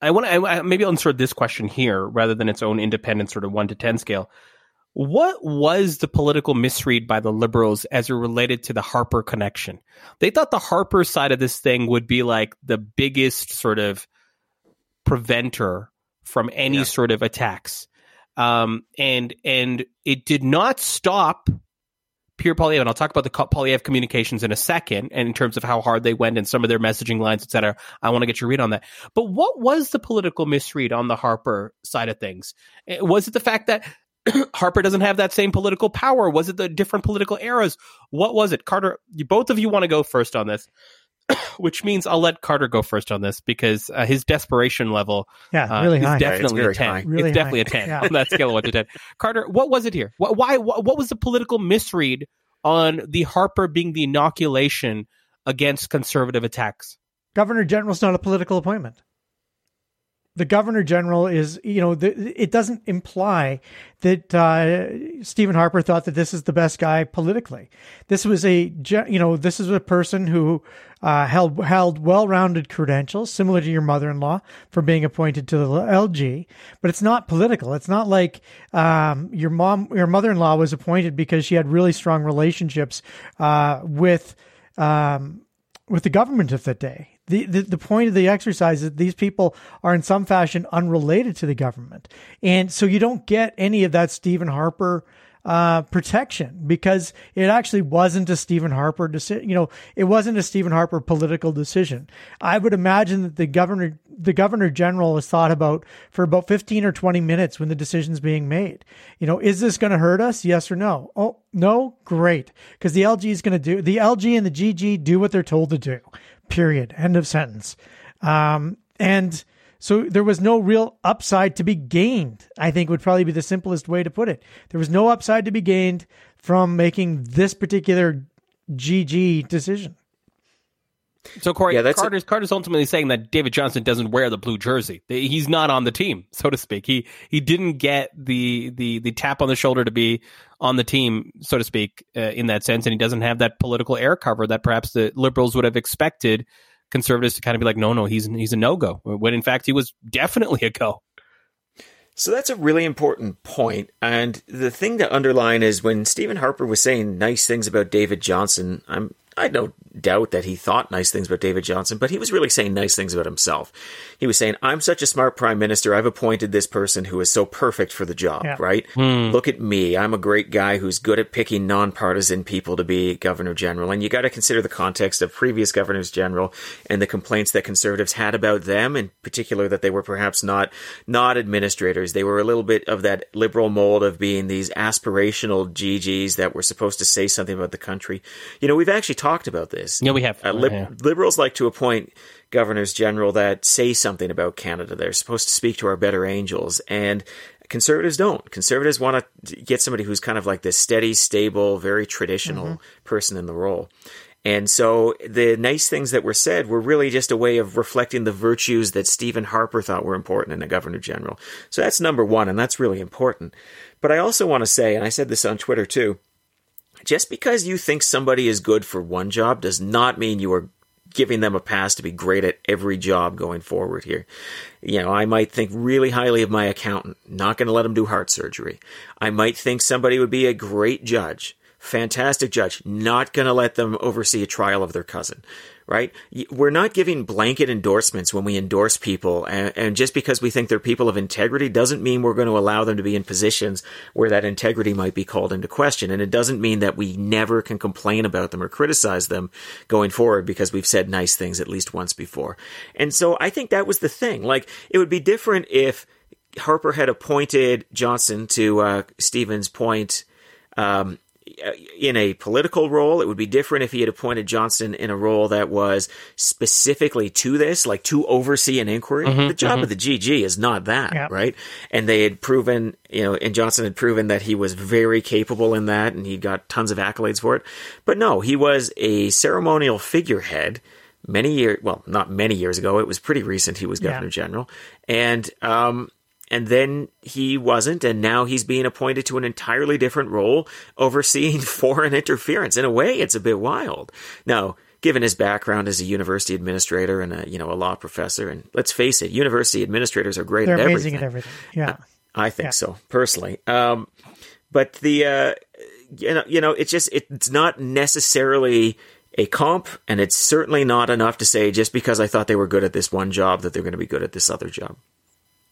I want to maybe I'll insert this question here rather than its own independent sort of one to ten scale. What was the political misread by the liberals as it related to the Harper connection? They thought the Harper side of this thing would be like the biggest sort of preventer from any Yeah. sort of attacks, um, and and it did not stop Pierre Poilievre, and I'll talk about the Poilievre communications in a second, and in terms of how hard they went and some of their messaging lines, et cetera. I want to get your read on that. But what was the political misread on the Harper side of things? Eh, Was it the fact that Harper doesn't have that same political power? Was it the different political eras? What was it? Carter, you, both of you want to go first on this, which means I'll let Carter go first on this because uh, his desperation level Yeah, uh, really is high. definitely very a 10. high. Really it's definitely high. a 10 Yeah. on that scale of 1 to 10. Carter, what was it here? Wh- Why, what, what was the political misread on the Harper being the inoculation against conservative attacks? Governor General's not a political appointment. The Governor General is, you know, the, it doesn't imply that uh, Stephen Harper thought that this is the best guy politically. This was a, you know, this is a person who uh, held held well-rounded credentials, similar to your mother-in-law for being appointed to the LG. But it's not political. It's not like um, your mom, your mother-in-law was appointed because she had really strong relationships uh, with. Um, with the government of the day. The, the the point of the exercise is these people are in some fashion unrelated to the government, and so you don't get any of that Stephen Harper uh, protection because it actually wasn't a Stephen Harper decision. You know, it wasn't a Stephen Harper political decision. I would imagine that the governor the governor general has thought about for about 15 or 20 minutes when the decision's being made. You know, is this going to hurt us? Yes or no? Oh, no? Great. Because the LG is going to do, the LG and the GG do what they're told to do. Period. End of sentence. Um, and so there was no real upside to be gained, I think would probably be the simplest way to put it. There was no upside to be gained from making this particular GG decision. So Corey, Yeah, that's a- Carter's Carter's ultimately saying that David Johnston doesn't wear the blue jersey. He's not on the team, so to speak. He he didn't get the the the tap on the shoulder to be on the team, so to speak, uh, in that sense, and he doesn't have that political air cover that perhaps the liberals would have expected conservatives to kind of be like, no, no, he's he's a no go. When in fact he was definitely a go. So that's a really important point. And the thing to underline is when Stephen Harper was saying nice things about David Johnston, I'm I don't doubt that he thought nice things about David Johnston, but he was really saying nice things about himself. He was saying, I'm such a smart prime minister. I've appointed this person who is so perfect for the job, Yeah. right? Hmm. Look at me. I'm a great guy who's good at picking nonpartisan people to be governor general. And you got to consider the context of previous governors general and the complaints that conservatives had about them, in particular that they were perhaps not, not administrators. They were a little bit of that liberal mold of being these aspirational GGs that were supposed to say something about the country. You know, we've actually talked about this. Yeah, we have. Uh, lib- Yeah. Liberals like to appoint governors general that say something about Canada. They're supposed to speak to our better angels, and conservatives don't. Conservatives want to get somebody who's kind of like this steady, stable, very traditional person in the role. And so the nice things that were said were really just a way of reflecting the virtues that Stephen Harper thought were important in a governor general. So that's number one, and that's really important. But I also want to say, and I said this on Twitter too, just because you think somebody is good for one job does not mean you are giving them a pass to be great at every job going forward here. You know, I might think really highly of my accountant, not going to let him do heart surgery. I might think somebody would be a great judge, fantastic judge, not going to let them oversee a trial of their cousin. Right? We're not giving blanket endorsements when we endorse people, and, and just because we think they're people of integrity doesn't mean we're going to allow them to be in positions where that integrity might be called into question. And it doesn't mean that we never can complain about them or criticize them going forward because we've said nice things at least once before. And so I think that was the thing. Like, it would be different if Harper had appointed Johnston to uh, Stephen's point um, Uh, in a political role. It would be different if he had appointed Johnston in a role that was specifically to this, like to oversee an inquiry. Mm-hmm, the job of mm-hmm. the GG is not that, Yep. right? And they had proven, you know, and Johnston had proven that he was very capable in that, and he got tons of accolades for it. But no, he was a ceremonial figurehead. Many years, well, not many years ago. It was pretty recent. He was Yeah. governor general, and um, and then he wasn't, and now he's being appointed to an entirely different role, overseeing foreign interference. In a way, it's a bit wild. Now, given his background as a university administrator and a you know a law professor, and let's face it, university administrators are great They're at amazing everything. at everything. Yeah. I think Yeah. so personally. Um, but the uh, you know you know it's just it's not necessarily a comp, and it's certainly not enough to say just because I thought they were good at this one job that they're going to be good at this other job.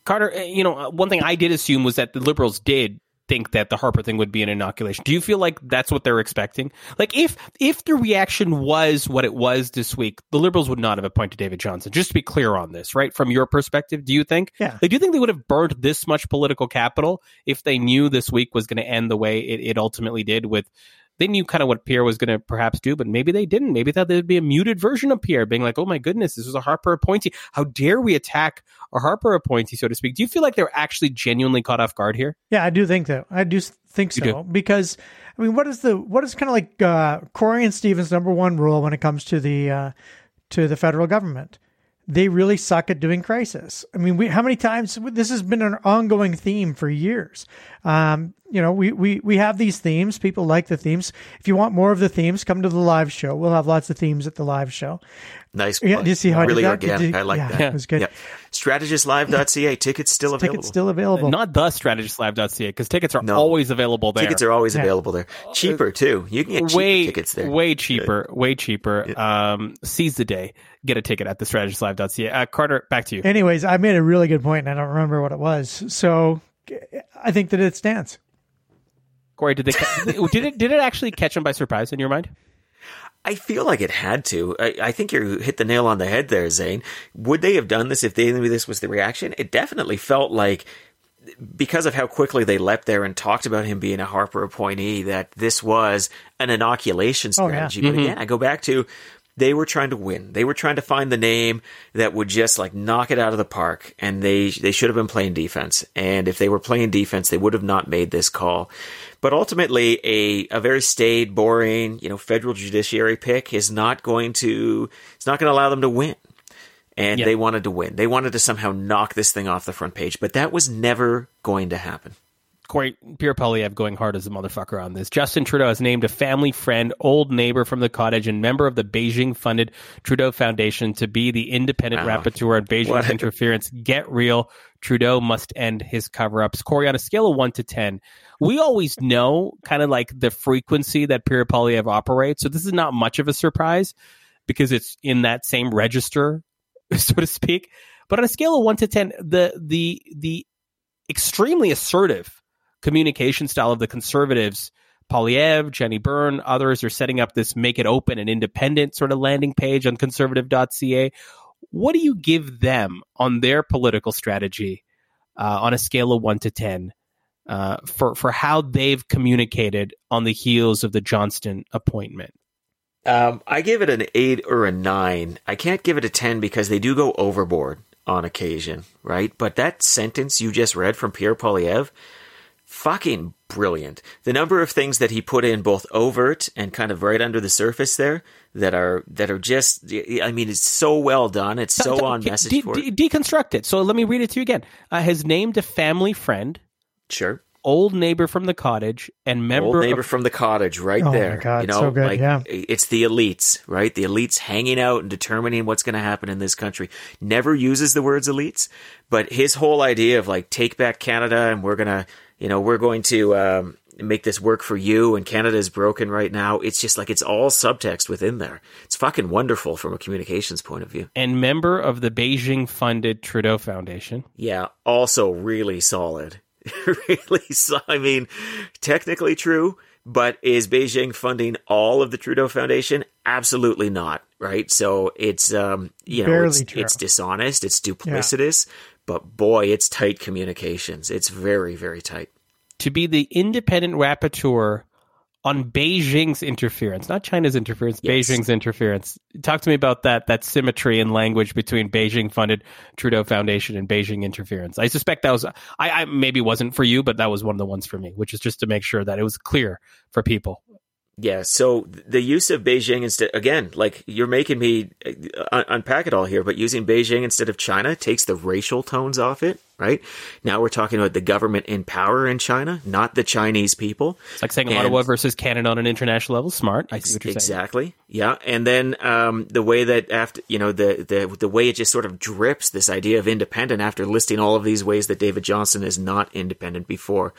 Carter, uh, you know, uh, one thing I did assume was that the liberals did think that the Harper thing would be an inoculation. Do you feel like that's what they're expecting? Like if if the reaction was what it was this week, the liberals would not have appointed David Johnston. Just to be clear on this, right? From your perspective, do you think? Yeah. Like, do you think they would have burned this much political capital if they knew this week was going to end the way it, it ultimately did with they knew kind of what Pierre was going to perhaps do, but maybe they didn't. Maybe thought there'd be a muted version of Pierre being like, oh my goodness, this was a Harper appointee. How dare we attack a Harper appointee, so to speak? Do you feel like they're actually genuinely caught off guard here? Yeah, I do think so. I do think so because I mean, what is the what is kind of like uh, Corey and Stephen's number one rule when it comes to the uh, to the federal government? They really suck at doing crisis. I mean, we how many times this has been an ongoing theme for years. Um, you know, we, we we have these themes. People like the themes. If you want more of the themes, come to the live show. We'll have lots of themes at the live show. Nice. Yeah, plug. do you see how I did really that? Did organic? you- I like yeah, that. it was good. Yep. Strategistslive.ca. Tickets still available. Tickets still available. Not the strategistslive.ca because tickets are No. always available there. Tickets are always Yeah. available there. Cheaper too. You can get cheaper way tickets there. way cheaper, way cheaper. Um, seize the day. Get a ticket at the strategistslive.ca. Uh, Carter, back to you. Anyways, I made a really good point, and I don't remember what it was. So I think that it stands. Corey, did they did it did it actually catch them by surprise in your mind? I feel like it had to. I, I think you hit the nail on the head there, Zain. Would they have done this if they knew this was the reaction? It definitely felt like because of how quickly they leapt there and talked about him being a Harper appointee, that this was an inoculation Oh, yeah. strategy. But mm-hmm. again, I go back to they were trying to win. They were trying to find the name that would just like knock it out of the park, and they they should have been playing defense. And if they were playing defense, they would have not made this call. But ultimately, a a very staid, boring, you know, federal judiciary pick is not going to it's not going to allow them to win and Yeah. they wanted to win. They wanted to somehow knock this thing off the front page, but that was never going to happen. Corey Pierre Poilievre going hard as a motherfucker on this. Justin Trudeau has named a family friend, old neighbor from the cottage, and member of the Beijing funded Trudeau Foundation to be the independent rapporteur on Beijing's interference. Get real. Trudeau must end his cover ups. Corey, on a scale of one to 10, we always know kind of like the frequency that Pierre operates. So this is not much of a surprise because it's in that same register, so to speak. But on a scale of one to 10, the, the, the extremely assertive communication style of the conservatives, Poilievre, Jenny Byrne, others are setting up this make it open and independent sort of landing page on conservative.ca. What do you give them on their political strategy uh, on a scale of one to 10 uh, for, for how they've communicated on the heels of the Johnston appointment? Um, I give it an eight or a nine. I can't give it a 10 because they do go overboard on occasion, right? But that sentence you just read from Pierre Poilievre, fucking brilliant. The number of things that he put in both overt and kind of right under the surface there that are that are just I mean it's so well done. It's so on message de- de- deconstruct it. So let me read it to you again. Uh, has named a family friend. Sure. Old neighbor from the cottage and member old neighbor of- from the cottage right oh there. God, you know, so good, like yeah. it's the elites, right? The elites hanging out and determining what's going to happen in this country. Never uses the words elites, but his whole idea of like take back Canada and we're going to you know, we're going to um, make this work for you, and Canada is broken right now. It's just like it's all subtext within there. It's fucking wonderful from a communications point of view. And member of the Beijing funded Trudeau Foundation. Yeah, also really solid. really, so, I mean, technically true, but is Beijing funding all of the Trudeau Foundation? Absolutely not. Right. So it's um, you know, it's, it's, dishonest, it's duplicitous. Yeah but boy, it's tight communications. It's very, very tight. To be the independent rapporteur on Beijing's interference, not China's interference, yes. Beijing's interference. Talk to me about that that symmetry in language between Beijing funded Trudeau Foundation and Beijing interference. I suspect that was I, I maybe wasn't for you, but that was one of the ones for me, which is just to make sure that it was clear for people yeah, so the use of Beijing instead again, like you're making me uh, unpack it all here, but using Beijing instead of China takes the racial tones off it, right? Now we're talking about the government in power in China, not the Chinese people. It's like saying and, Ottawa versus Canada on an international level. Smart, I see what you're exactly. saying. Exactly, yeah. And then um, the way that after you know the the the way it just sort of drips this idea of independent after listing all of these ways that David Johnston is not independent before.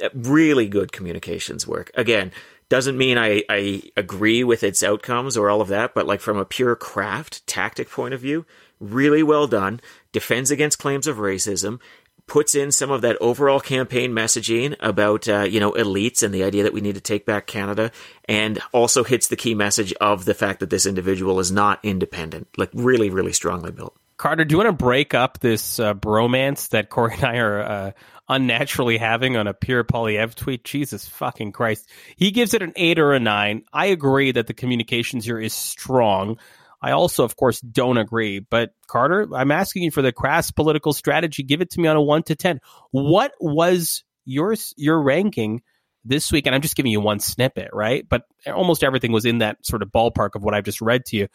Uh, really good communications work. Again doesn't mean I, I agree with its outcomes or all of that, but like from a pure craft tactic point of view, really well done. Defends against claims of racism, puts in some of that overall campaign messaging about uh, you know elites and the idea that we need to take back Canada, and also hits the key message of the fact that this individual is not independent. Like really, really strongly built. Carter, do you want to break up this uh, bromance that Corey and I are uh, unnaturally having on a Pierre Poilievre tweet. Jesus fucking Christ. He gives it an eight or a nine. I agree that the communications here is strong. I also, of course, don't agree. But Carter, I'm asking you for the crass political strategy. Give it to me on a one to 10. What was your, your ranking this week? And I'm just giving you one snippet, right? But almost everything was in that sort of ballpark of what I've just read to you.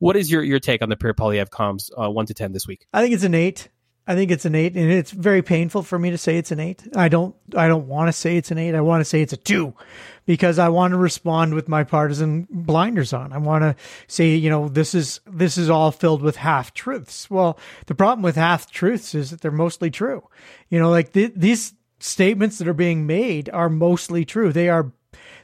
What is your, your take on the Pierre Poilievre comms uh, one to 10 this week? I think it's an eight. I think it's an eight, and it's very painful for me to say it's an eight. I don't, I don't want to say it's an eight. I want to say it's a two, because I want to respond with my partisan blinders on. I want to say, you know, this is this is all filled with half truths. Well, the problem with half truths is that they're mostly true. You know, like th- these statements that are being made are mostly true. They are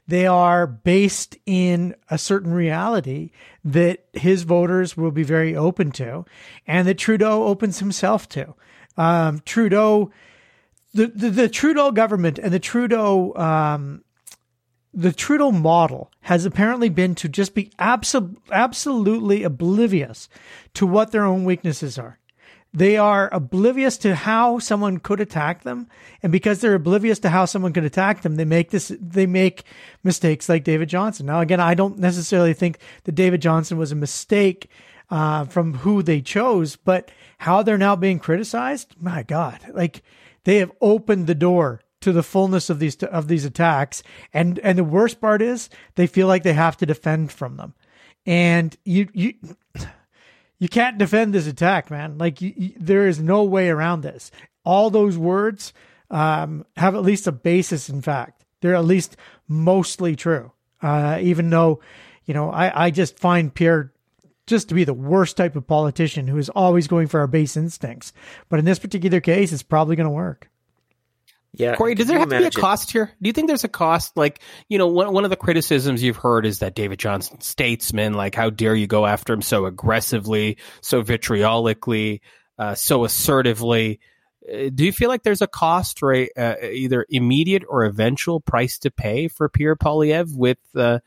they are based in a certain reality that his voters will be very open to and that Trudeau opens himself to. Um, Trudeau, the, the, the, Trudeau government and the Trudeau, um, the Trudeau model has apparently been to just be abso- absolutely oblivious to what their own weaknesses are. They are oblivious to how someone could attack them. And because they're oblivious to how someone could attack them, they make this, they make mistakes like David Johnston Now, again, I don't necessarily think that David Johnston was a mistake, uh, from who they chose, but how they're now being criticized. My God, like they have opened the door to the fullness of these, of these attacks. And, and the worst part is they feel like they have to defend from them. And you, you, you can't defend this attack, man. Like you, you, there is no way around this. All those words um, have at least a basis in fact. They're at least mostly true. Uh, even though, you know, I, I just find Pierre just to be the worst type of politician who is always going for our base instincts. But in this particular case, it's probably going to work. Yeah. Corey, does there have imagine? to be a cost here? Do you think there's a cost? Like, you know, one, one of the criticisms you've heard is that David Johnston statesman, like, how dare you go after him so aggressively, so vitriolically, uh, so assertively? Uh, do you feel like there's a cost or a, uh, either immediate or eventual price to pay for Pierre Poilievre with uh,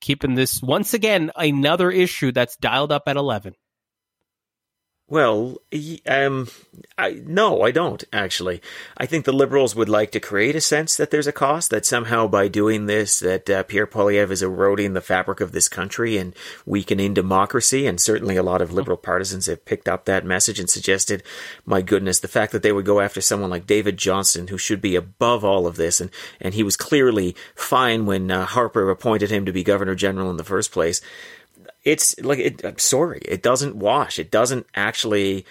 keeping this, once again, another issue that's dialed up at 11? Well, um, I, no, I don't actually. I think the liberals would like to create a sense that there's a cost that somehow by doing this, that uh, Pierre Poilievre is eroding the fabric of this country and weakening democracy. And certainly, a lot of liberal partisans have picked up that message and suggested, my goodness, the fact that they would go after someone like David Johnston, who should be above all of this, and and he was clearly fine when uh, Harper appointed him to be governor general in the first place it's like it, I'm sorry, it doesn't wash. It doesn't actually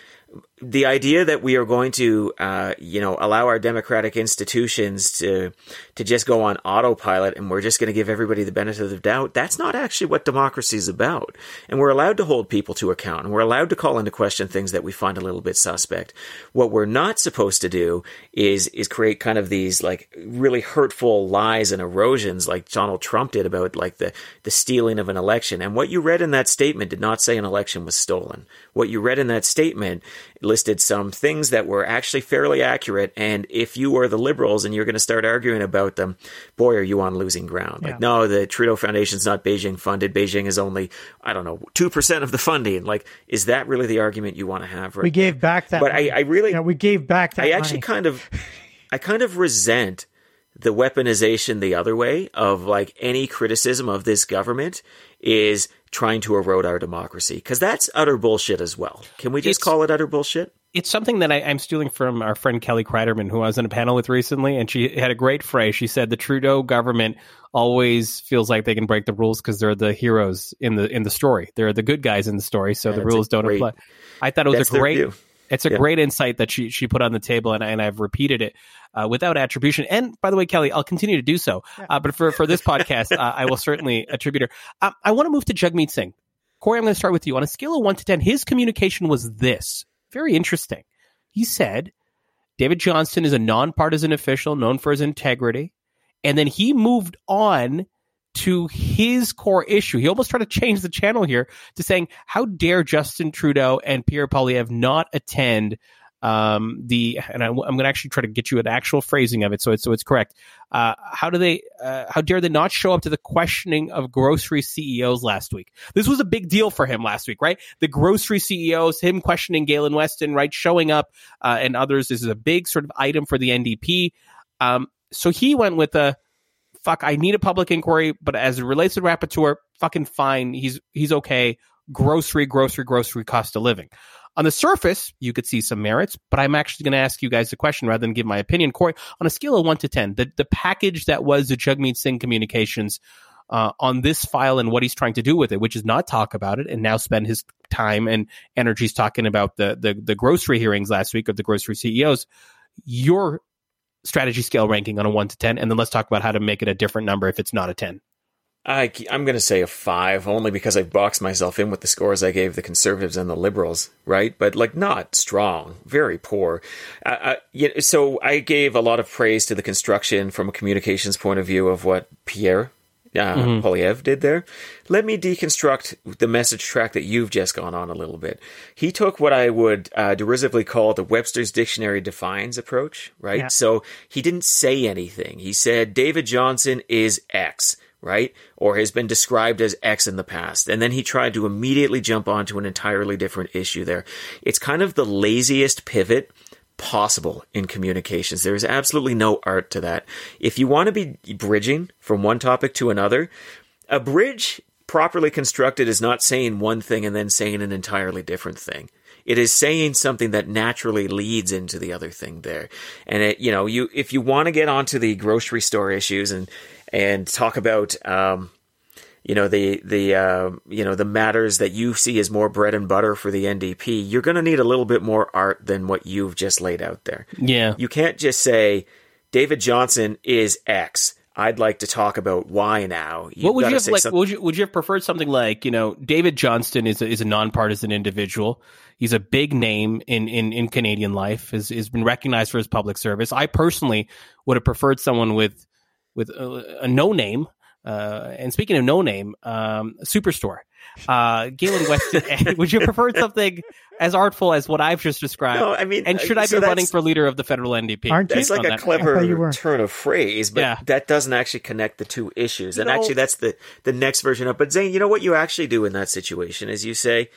the idea that we are going to, uh, you know, allow our democratic institutions to to just go on autopilot and we're just going to give everybody the benefit of the doubt, that's not actually what democracy is about. And we're allowed to hold people to account and we're allowed to call into question things that we find a little bit suspect. What we're not supposed to do is is create kind of these like really hurtful lies and erosions like Donald Trump did about like the the stealing of an election. And what you read in that statement did not say an election was stolen. What you read in that statement listed some things that were actually fairly accurate. And if you are the liberals and you're going to start arguing about them, boy, are you on losing ground. Yeah. Like, no, the Trudeau Foundation's not Beijing funded. Beijing is only, I don't know, 2% of the funding. Like, is that really the argument you want to have? Right we gave back that. But I, I, really, yeah, we gave back that. I actually money. kind of, I kind of resent the weaponization the other way of like any criticism of this government is trying to erode our democracy because that's utter bullshit as well. Can we just it's, call it utter bullshit? It's something that I, am stealing from our friend Kelly Cryderman, who I was in a panel with recently, and she had a great phrase. She said the Trudeau government always feels like they can break the rules because they're the heroes in the in the story. They're the good guys in the story, so the rules don't great, apply. I thought it was a great. It's a yeah. great insight that she she put on the table, and, I, and I've repeated it uh, without attribution. And by the way, Kelly, I'll continue to do so. Uh, but for for this podcast, uh, I will certainly attribute her. Uh, I want to move to Jagmeet Singh. Corey, I'm going to start with you. On a scale of one to ten, his communication was this very interesting. He said David Johnston is a nonpartisan official known for his integrity, and then he moved on to his core issue. He almost tried to change the channel here to saying, "How dare Justin Trudeau and Pierre Poilievre not attend um, the?" And I, am going to actually try to get you an actual phrasing of it so it's so it's correct. Uh, how do they? Uh, how dare they not show up to the questioning of grocery CEOs last week? This was a big deal for him last week, right? The grocery CEOs, him questioning Galen Weston, right, showing up, uh, and others. This is a big sort of item for the NDP. Um, so he went with a fuck, I need a public inquiry, but as it relates to Rapporteur, fucking fine. He's he's okay. Grocery, grocery, grocery cost of living. On the surface, you could see some merits, but I'm actually going to ask you guys a question rather than give my opinion. Corey, on a scale of one to ten, the the package that was the Jagmeet Singh communications uh, on this file and what he's trying to do with it, which is not talk about it and now spend his time and energies talking about the the, the grocery hearings last week of the grocery CEOs. Your strategy scale ranking on a one to 10, and then let's talk about how to make it a different number if it's not a 10. I, am going to say a five, only because I boxed myself in with the scores I gave the conservatives and the liberals, right? But like not strong, very poor. Uh, so I gave a lot of praise to the construction from a communications point of view of what Pierre uh, mm-hmm. Poilievre did there. Let me deconstruct the message track that you've just gone on a little bit. He took what I would uh, derisively call the Webster's Dictionary defines approach, right? Yeah. So he didn't say anything. He said David Johnston is X right? Or has been described as X in the past. And then he tried to immediately jump onto an entirely different issue there. It's kind of the laziest pivot possible in communications. There is absolutely no art to that. If you want to be bridging from one topic to another, a bridge properly constructed is not saying one thing and then saying an entirely different thing. It is saying something that naturally leads into the other thing there. And it, you know, you if you want to get onto the grocery store issues and and talk about um, you know the the uh, you know the matters that you see as more bread and butter for the NDP, you're going to need a little bit more art than what you've just laid out there. Yeah. You can't just say David Johnston is X. I'd like to talk about Y now. You've what would you have like? something- Would you would you have preferred something like you know David Johnston is a, is a nonpartisan individual. He's a big name in, in, in Canadian life. has has been recognized for his public service. I personally would have preferred someone with with a, a no name. Uh, and speaking of no name, um, Superstore, uh, Galen Weston. would you prefer something as artful as what I've just described? No, I mean, and should I so be running for leader of the federal NDP? Aren't you? That's like a that. You clever were. turn of phrase, but Yeah. that doesn't actually connect the two issues. And know- actually, that's the the next version of. But Zain, you know what you actually do in that situation is you say,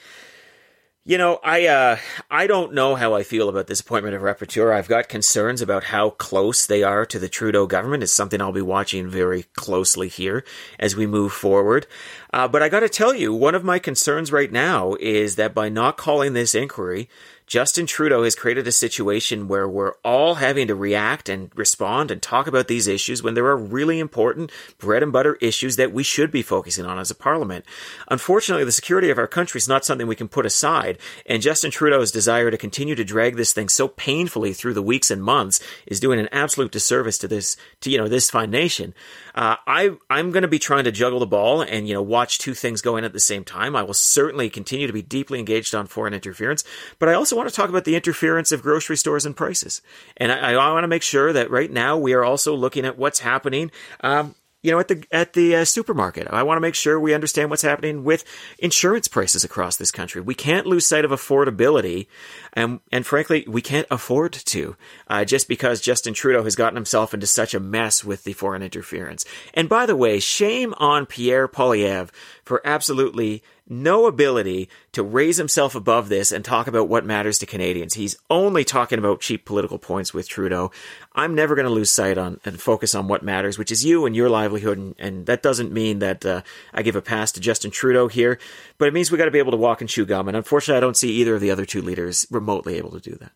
you know, I uh, I don't know how I feel about this appointment of rapporteur. I've got concerns about how close they are to the Trudeau government. It's something I'll be watching very closely here as we move forward. Uh, but I got to tell you, one of my concerns right now is that by not calling this inquiry, Justin Trudeau has created a situation where we're all having to react and respond and talk about these issues when there are really important bread and butter issues that we should be focusing on as a parliament. Unfortunately, the security of our country is not something we can put aside, and Justin Trudeau's desire to continue to drag this thing so painfully through the weeks and months is doing an absolute disservice to this, to you know, this fine nation. Uh, I I'm going to be trying to juggle the ball and you know watch two things going at the same time. I will certainly continue to be deeply engaged on foreign interference, but I also want to talk about the interference of grocery stores and prices. And I, I want to make sure that right now we are also looking at what's happening. Um, you know, at the at the uh, supermarket, I want to make sure we understand what's happening with insurance prices across this country. We can't lose sight of affordability, and and frankly, we can't afford to, uh, just because Justin Trudeau has gotten himself into such a mess with the foreign interference. And by the way, shame on Pierre Poilievre for absolutely no ability to raise himself above this and talk about what matters to Canadians. He's only talking about cheap political points with Trudeau. I'm never going to lose sight on and focus on what matters, which is you and your livelihood. And, and that doesn't mean that uh, I give a pass to Justin Trudeau here, but it means we got to be able to walk and chew gum. And unfortunately, I don't see either of the other two leaders remotely able to do that.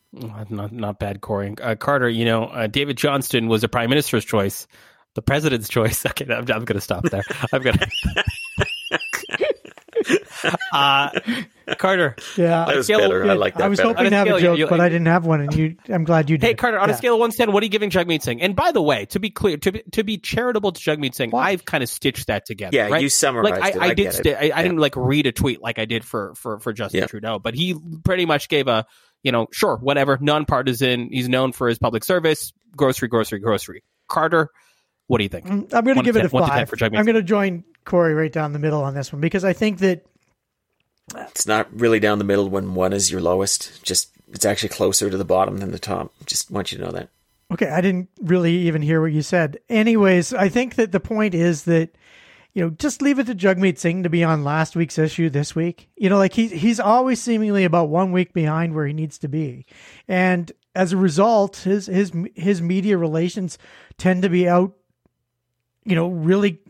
Not not bad, Corey. Uh, Carter, you know, uh, David Johnston was a prime minister's choice, the president's choice. Okay, I'm, I'm going to stop there. I'm going to. uh, Carter. Yeah. That was scale- better. I like that I was better. hoping to have a a joke, you- but I didn't have one, and you. I'm glad you did. Hey, Carter, on Yeah. a scale of one to ten, what are you giving Jagmeet Singh? And by the way, to be clear, to be, to be charitable to Jagmeet Singh, What? I've kind of stitched that together. Yeah, right? you summarized like, it. I, I did. get it. sti- I, I Yeah. didn't like read a tweet like I did for for for Justin Yeah. Trudeau, but he pretty much gave a you know sure whatever nonpartisan. He's known for his public service, grocery, grocery, grocery. Carter, what do you think? Mm, I'm going to give to it a 10, one to 10 five. for Jagmeet I'm going to join Corey right down the middle on this one because I think that It's not really down the middle when one is your lowest. Just it's actually closer to the bottom than the top. Just want you to know that. Okay, I didn't really even hear what you said. Anyways, I think that the point is that you know just leave it to Jagmeet Singh to be on last week's issue this week. You know, like he's he's always seemingly about one week behind where he needs to be, and as a result, his his his media relations tend to be out. You know, really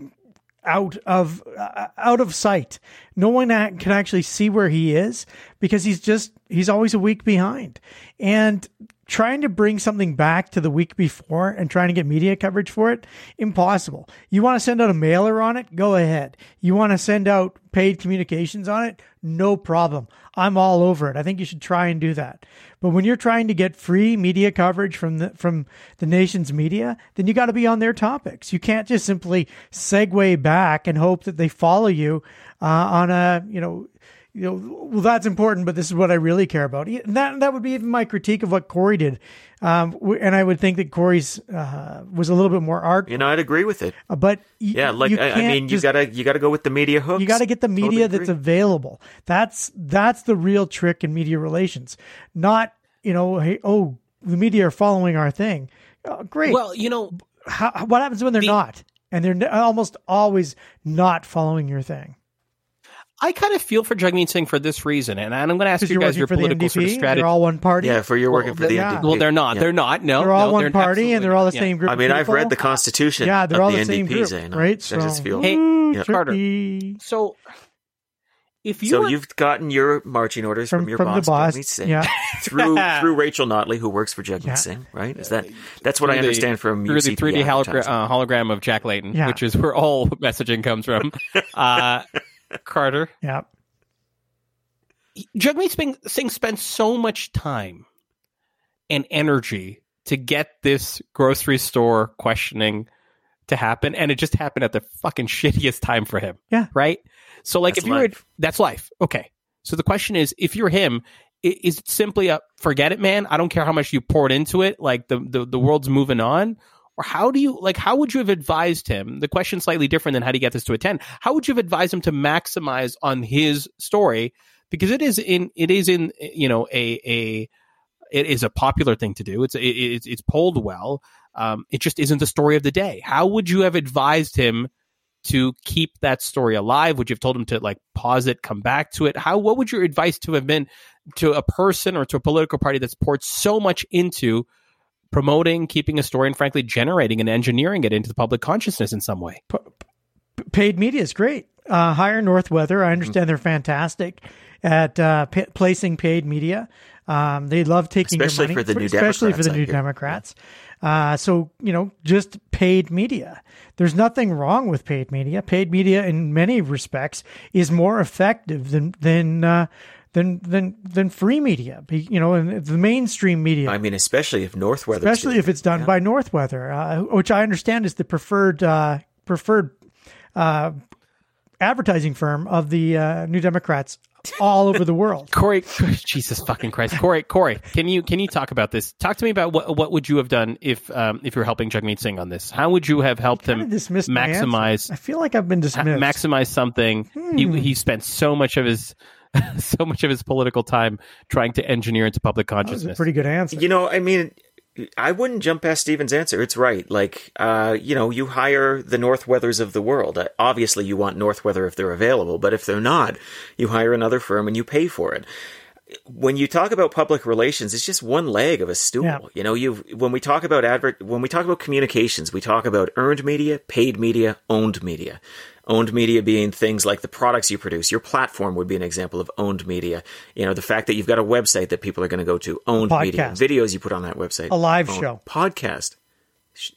out of uh, out of sight. No one can actually see where he is because he's just he's always a week behind. And trying to bring something back to the week before and trying to get media coverage for it, impossible. You want to send out a mailer on it? Go ahead. You want to send out paid communications on it? No problem. I'm all over it. I think you should try and do that. But when you're trying to get free media coverage from the from the nation's media, then you got to be on their topics. You can't just simply segue back and hope that they follow you uh, on a you know you know well that's important, but this is what I really care about. And that that would be even my critique of what Corey did, um, and I would think that Corey's uh, was a little bit more art. You know, I'd agree with it. Uh, But y- Yeah, like you I, I mean, you just- gotta you gotta go with the media hooks. you got to get the Totally media agree. that's available. That's that's the real trick in media relations. Not you know, hey, oh, the media are following our thing. Uh, great. Well, you know, How, what happens when they're the- not? And they're n- almost always not following your thing. I kind of feel for Jagmeet Singh for this reason, and I'm going to ask Because you you're guys your for the political NDP. sort of strategy. They're all one party. Yeah, for you're working Well, for the yeah. NDP. well, they're not. Yeah. They're not. No, They're all no, one they're party, and they're all the absolutely same group. I mean, of I've read the Constitution. Yeah, they're of all the, the same NDP, group, Zain. right? I just So- feel Hey, Yeah. Carter. So if you So were, you've gotten your marching orders from, From, your from boss, the boss. Jagmeet Singh, Yeah. through through Rachel Notley, who works for Jagmeet Yeah. Singh, right? Is that that's what I through the- understand from through the 3D hologra- advertising. uh, hologram of Jack Layton, which is where all messaging comes from. Carter, Yeah. Jagmeet Singh, Singh spent so much time and energy to get this grocery store questioning to happen, and it just happened at the fucking shittiest time for him. Yeah. Right. So, like, That's if you were, life. that's life. Okay. So the question is, if you're him, is it simply a forget it, man? I don't care how much you poured into it. Like the the, the world's moving on. Or how do you like? How would you have advised him? The question's slightly different than how do you get this to a ten. How would you have advised him to maximize on his story? Because it is in it is in you know a a it is a popular thing to do. It's it, it's it's polled well. Um, it just isn't the story of the day. How would you have advised him to keep that story alive? Would you have told him to like pause it, come back to it? How what would your advice to have been to a person or to a political party that's poured so much into promoting, keeping a story, and frankly generating and engineering it into the public consciousness in some way? paid media is great. Uh, hire Northweather. I understand they're fantastic at uh, p- placing paid media. Um, they love taking Especially your money, for the New especially for the New hear. Democrats. Uh, so you know, just paid media. There's nothing wrong with paid media. Paid media, in many respects, is more effective than than uh, than than than free media. You know, and the mainstream media I mean, especially if Northweather, especially if it's done by Northweather, uh, which I understand is the preferred uh, preferred uh, advertising firm of the uh, New Democrats all over the world. Corey, Jesus fucking Christ, Corey, Corey, can you can you talk about this? Talk to me about what what would you have done if um, if you're helping Jagmeet Singh on this? How would you have helped Kinda him dismissed my answer. maximize I feel like I've been ha- dismissed. maximize something? He he spent so much of his so much of his political time trying to engineer into public that was a consciousness. pretty good answer. You know, I mean, I wouldn't jump past Stephen's answer. It's right. Like, uh, you know, you hire the Northweathers of the world. Uh, Obviously, you want North Weather if they're available, but if they're not, you hire another firm and you pay for it. When you talk about public relations, it's just one leg of a stool. Yeah. You know, you when we talk about advert, when we talk about communications, we talk about earned media, paid media, owned media. Owned media being things like the products you produce. Your platform would be an example of owned media. You know, the fact that you've got a website that people are going to go to. Owned media. Videos you put on that website. A live Owned show. Podcast.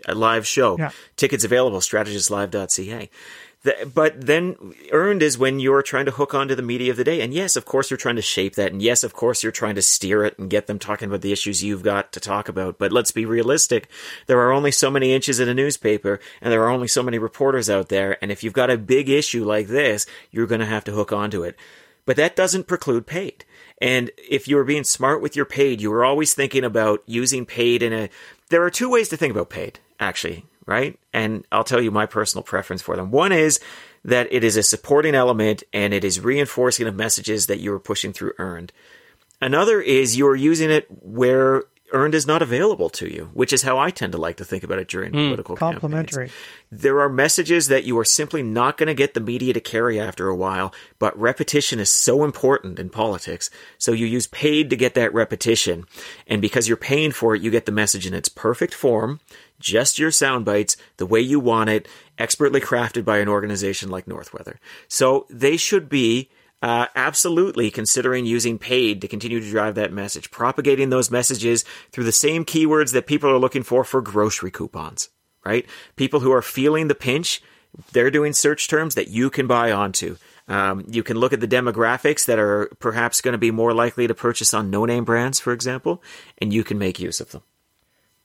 A live show. Yeah. Tickets available, strategistslive.ca. But then earned is when you're trying to hook onto the media of the day. And yes, of course, you're trying to shape that. And yes, of course, you're trying to steer it and get them talking about the issues you've got to talk about. But let's be realistic. There are only so many inches in a newspaper and there are only so many reporters out there. And if you've got a big issue like this, you're going to have to hook onto it. But that doesn't preclude paid. And if you were being smart with your paid, you were always thinking about using paid in a. There are two ways to think about paid, actually, right? And I'll tell you my personal preference for them. One is that it is a supporting element and it is reinforcing of messages that you are pushing through earned. Another is you're using it where earned is not available to you, which is how I tend to like to think about it during hmm. political campaigns Complimentary. there are messages that you are simply not going to get the media to carry after a while, but repetition is so important in politics. So you use paid to get that repetition. And because you're paying for it, you get the message in its perfect form, just your sound bites, the way you want it, expertly crafted by an organization like Northweather. So they should be uh, absolutely considering using paid to continue to drive that message, propagating those messages through the same keywords that people are looking for for grocery coupons, right? People who are feeling the pinch, they're doing search terms that you can buy onto. Um, you can look at the demographics that are perhaps going to be more likely to purchase on no name brands, for example, and you can make use of them.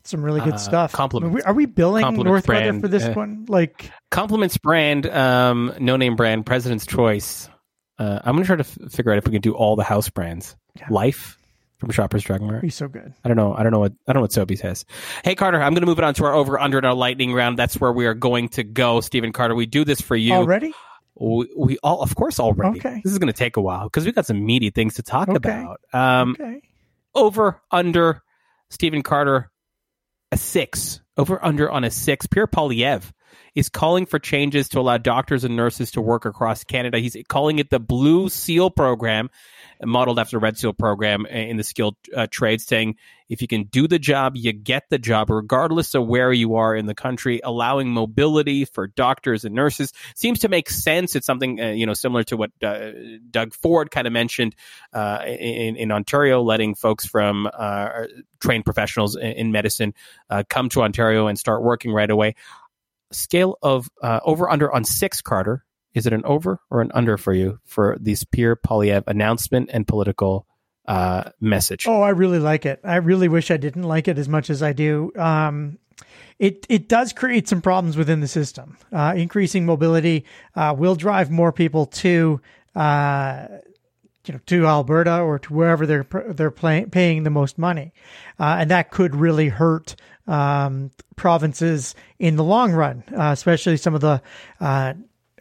Some really good stuff. compliments. Are we, are we billing Northweather brand, for this uh, one? Like, Compliments brand, um, no name brand, President's Choice. Uh, I'm gonna try to f- figure out if we can do all the house brands. Life from Shoppers Drug Mart. be so good. I don't know. I don't know what I don't know what Sobeys has. Hey Carter, I'm going to move it on to our over under and our lightning round. That's where we are going to go. Stephen Carter, we do this for you. Already? We, we all, of course, already. Okay. This is going to take a while because we've got some meaty things to talk Okay. about. Um, Okay. over under Stephen Carter six over under on a six. Pierre Poilievre is calling for changes to allow doctors and nurses to work across Canada. He's calling it the Blue Seal program. modeled after the Red Seal program in the skilled uh, trades, saying if you can do the job, you get the job, regardless of where you are in the country, allowing mobility for doctors and nurses seems to make sense. It's something, uh, you know, similar to what uh, Doug Ford kind of mentioned uh, in, in Ontario, letting folks from uh, trained professionals in, in medicine uh, come to Ontario and start working right away. Scale of uh, over under on six, Carter. Is it an over or an under for you for this Pierre Poilievre announcement and political uh, message. Oh, I really like it. I really wish I didn't like it as much as I do. Um, it it does create some problems within the system. Uh, increasing mobility uh, will drive more people to uh, you know to Alberta or to wherever they're they're play, paying the most money, uh, and that could really hurt um, provinces in the long run, uh, especially some of the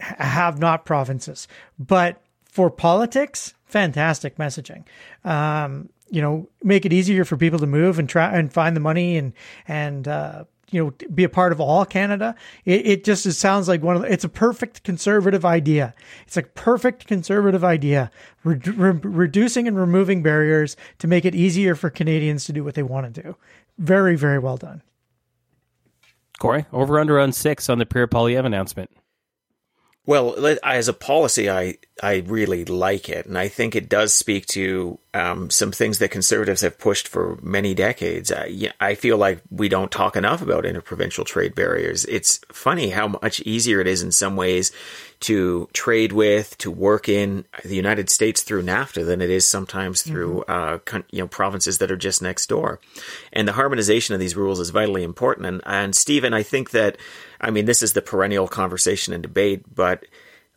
have not provinces. But for politics, fantastic messaging. Um, you know, make it easier for people to move and try and find the money and and uh, you know be a part of all Canada. It, it just it sounds like one of the, it's a perfect conservative idea. It's a perfect conservative idea, re- re- reducing and removing barriers to make it easier for Canadians to do what they want to do. Very very well done. Corey, over under on six on the Pierre Poilievre announcement. Well, as a policy, I I really like it, and I think it does speak to um, some things that conservatives have pushed for many decades. I, I feel like we don't talk enough about interprovincial trade barriers. It's funny how much easier it is in some ways to trade with, to work in the United States through NAFTA than it is sometimes through mm-hmm. uh, you know provinces that are just next door. And the harmonization of these rules is vitally important. And, and Stephen, I think that I mean, this is the perennial conversation and debate, but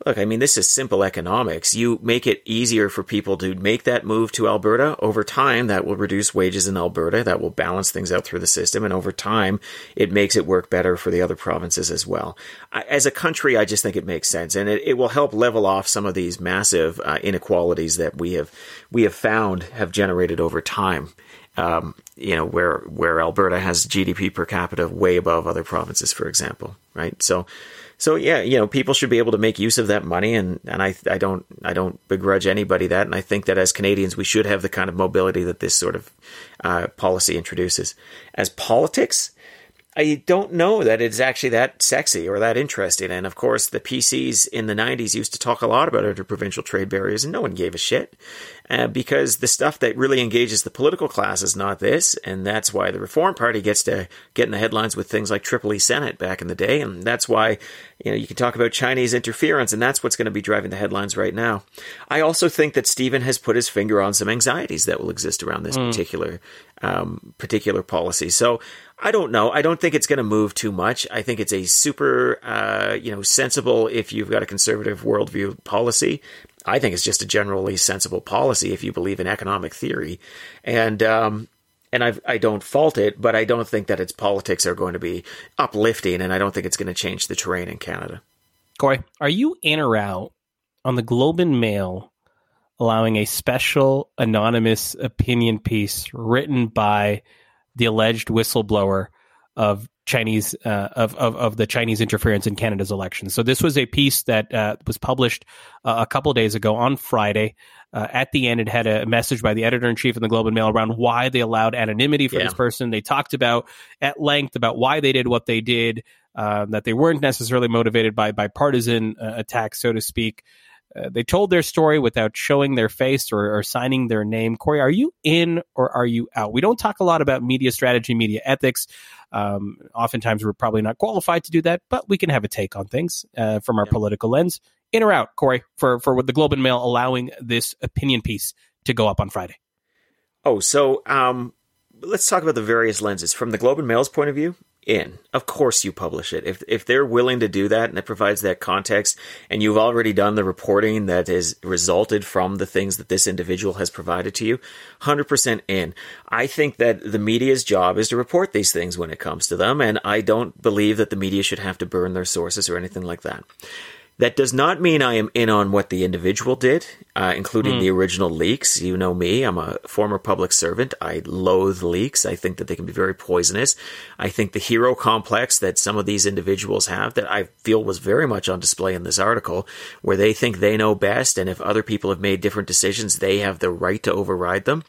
look, I mean, this is simple economics. You make it easier for people to make that move to Alberta. Over time, that will reduce wages in Alberta. That will balance things out through the system. And over time, it makes it work better for the other provinces as well. As a country, I just think it makes sense. And it, it will help level off some of these massive uh, inequalities that we have, we have found have generated over time um, you know, where where Alberta has GDP per capita way above other provinces, for example, right? So, so yeah, you know, people should be able to make use of that money, and and I I don't I don't begrudge anybody that, and I think that as Canadians we should have the kind of mobility that this sort of uh, policy introduces. As politics, I don't know that it's actually that sexy or that interesting. And of course, the PCs in the 90s used to talk a lot about interprovincial trade barriers, and no one gave a shit uh, because the stuff that really engages the political class is not this. And that's why the Reform Party gets to get in the headlines with things like Triple-E Senate back in the day. And that's why, you know, you can talk about Chinese interference, and that's what's going to be driving the headlines right now. I also think that Stephen has put his finger on some anxieties that will exist around this mm. particular um, particular policy. So I don't know. I don't think it's going to move too much. I think it's a super, uh, you know, sensible if you've got a conservative worldview policy. I think it's just a generally sensible policy if you believe in economic theory, and um, and I've, I don't fault it, but I don't think that its politics are going to be uplifting, and I don't think it's going to change the terrain in Canada. Corey, are you in or out on the Globe and Mail allowing a special anonymous opinion piece written by the alleged whistleblower of Chinese uh, of, of, of the Chinese interference in Canada's elections. So this was a piece that uh, was published uh, a couple days ago on Friday. Uh, at the end, it had a message by the editor in chief of the Globe and Mail around why they allowed anonymity for yeah. this person. They talked about at length about why they did what they did, uh, that they weren't necessarily motivated by by partisan uh, attacks, so to speak. Uh, they told their story without showing their face or, or, signing their name. Corey, are you in or are you out? We don't talk a lot about media strategy, media ethics. Um, oftentimes, we're probably not qualified to do that, but we can have a take on things uh, from our political lens. In or out, Corey, for for the Globe and Mail allowing this opinion piece to go up on Friday. Oh, so um, let's talk about the various lenses from the Globe and Mail's point of view in. Of course you publish it. If if they're willing to do that and it provides that context and you've already done the reporting that has resulted from the things that this individual has provided to you, 100% in. I think that the media's job is to report these things when it comes to them and I don't believe that the media should have to burn their sources or anything like that. That does not mean I am in on what the individual did, uh, including Hmm. the original leaks. You know me, I'm a former public servant. I loathe leaks. I think that they can be very poisonous. I think the hero complex that some of these individuals have that I feel was very much on display in this article, where they think they know best, and if other people have made different decisions, they have the right to override them.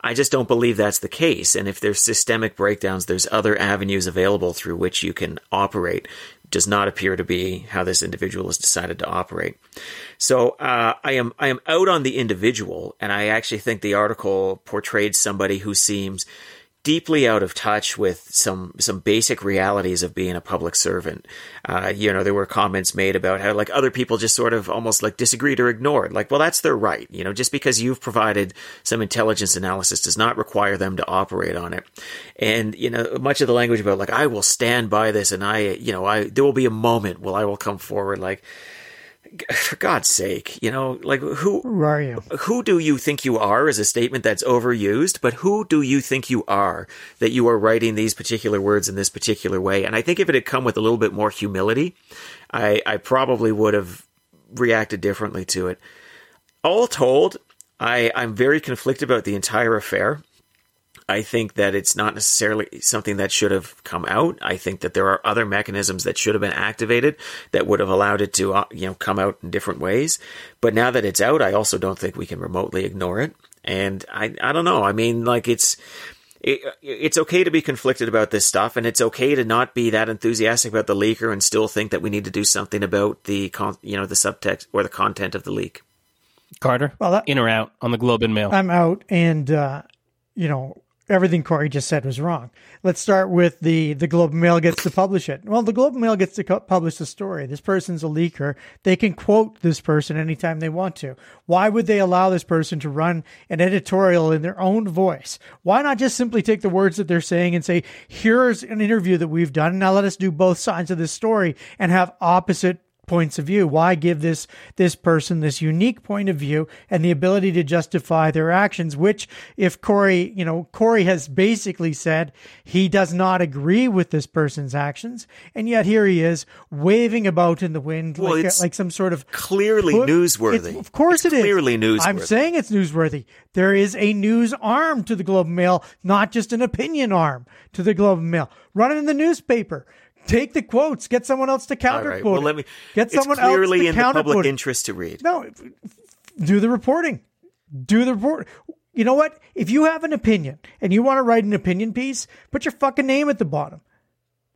I just don't believe that's the case. And if there's systemic breakdowns, there's other avenues available through which you can operate. Does not appear to be how this individual has decided to operate. So uh, I am I am out on the individual, and I actually think the article portrayed somebody who seems deeply out of touch with some some basic realities of being a public servant. Uh, you know, there were comments made about how like other people just sort of almost like disagreed or ignored. Like, well, that's their right. You know, just because you've provided some intelligence analysis does not require them to operate on it. And you know, much of the language about like I will stand by this, and I, you know, I there will be a moment where I will come forward like. For God's sake, you know, like who Who are you? who do you think you are is a statement that's overused, but who do you think you are that you are writing these particular words in this particular way? And I think if it had come with a little bit more humility, I, I probably would have reacted differently to it. All told, I, I'm very conflicted about the entire affair. I think that it's not necessarily something that should have come out. I think that there are other mechanisms that should have been activated that would have allowed it to, uh, you know, come out in different ways. But now that it's out, I also don't think we can remotely ignore it. And I, I don't know. I mean, like it's, it, it's okay to be conflicted about this stuff, and it's okay to not be that enthusiastic about the leaker and still think that we need to do something about the, con- you know, the subtext or the content of the leak. Carter, Well, that- in or out on the Globe and Mail? I'm out, and uh, you know everything Corey just said was wrong. Let's start with the the Globe and Mail gets to publish it. Well, the Globe and Mail gets to co- publish the story. This person's a leaker. They can quote this person anytime they want to. Why would they allow this person to run an editorial in their own voice? Why not just simply take the words that they're saying and say, "Here's an interview that we've done. Now let us do both sides of this story and have opposite." Points of view why give this this person this unique point of view and the ability to justify their actions which if corey you know corey has basically said he does not agree with this person's actions and yet here he is waving about in the wind Well, like, like some sort of Clearly put- newsworthy. of course It's it is. clearly newsworthy. I'm saying it's newsworthy. There is a news arm to the Globe and Mail, not just an opinion arm to the Globe and Mail. Run it in the newspaper. Take the quotes. Get someone else to All counter right. quote. Well, let me. get it's someone clearly else to in the public quote. interest to read. No, do the reporting. Do the report. You know what? If you have an opinion and you want to write an opinion piece, put your fucking name at the bottom.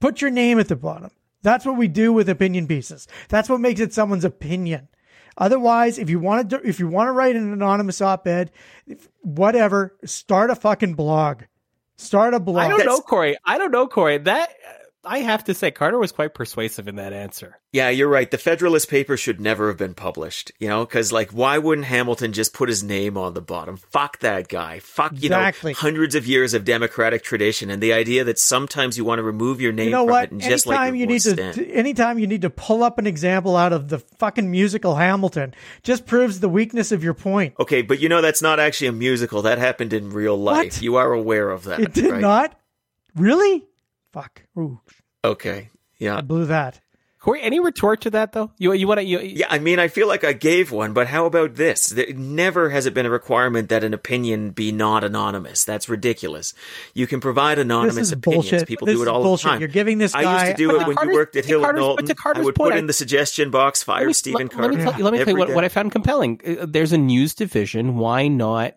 Put your name at the bottom. That's what we do with opinion pieces. That's what makes it someone's opinion. Otherwise, if you want to, if you want to write an anonymous op-ed, whatever, start a fucking blog. Start a blog. I don't know, Corey. I don't know, Corey. That I have to say, Carter was quite persuasive in that answer. Yeah, you're right. The Federalist paper should never have been published. You know, because like, why wouldn't Hamilton just put his name on the bottom? Fuck that guy. Fuck you Exactly. know hundreds of years of democratic tradition and the idea that sometimes you want to remove your name You know from what? it and just anytime like you need to, stand. t- anytime you need to pull up an example out of the fucking musical Hamilton, just proves the weakness of your point. Okay, but you know that's not actually a musical. That happened in real life. What? You are aware of that. It did right? not. Really? Fuck. Ooh, Okay. Yeah. I blew that. Corey, any retort to that though? You you want to? You, Yeah, I mean, I feel like I gave one, but how about this? There, never has it been a requirement that an opinion be not anonymous. That's ridiculous. You can provide anonymous opinions. bullshit. People This do it all bullshit. the time. You're giving this I guy- used to do But it to when you worked at Hill and but Knowlton. to Carter's I would point, put I- in the suggestion box, fire Let me- Stephen let, let me Carter. tell, let me tell you what, what I found compelling. Uh, There's a news division. Why not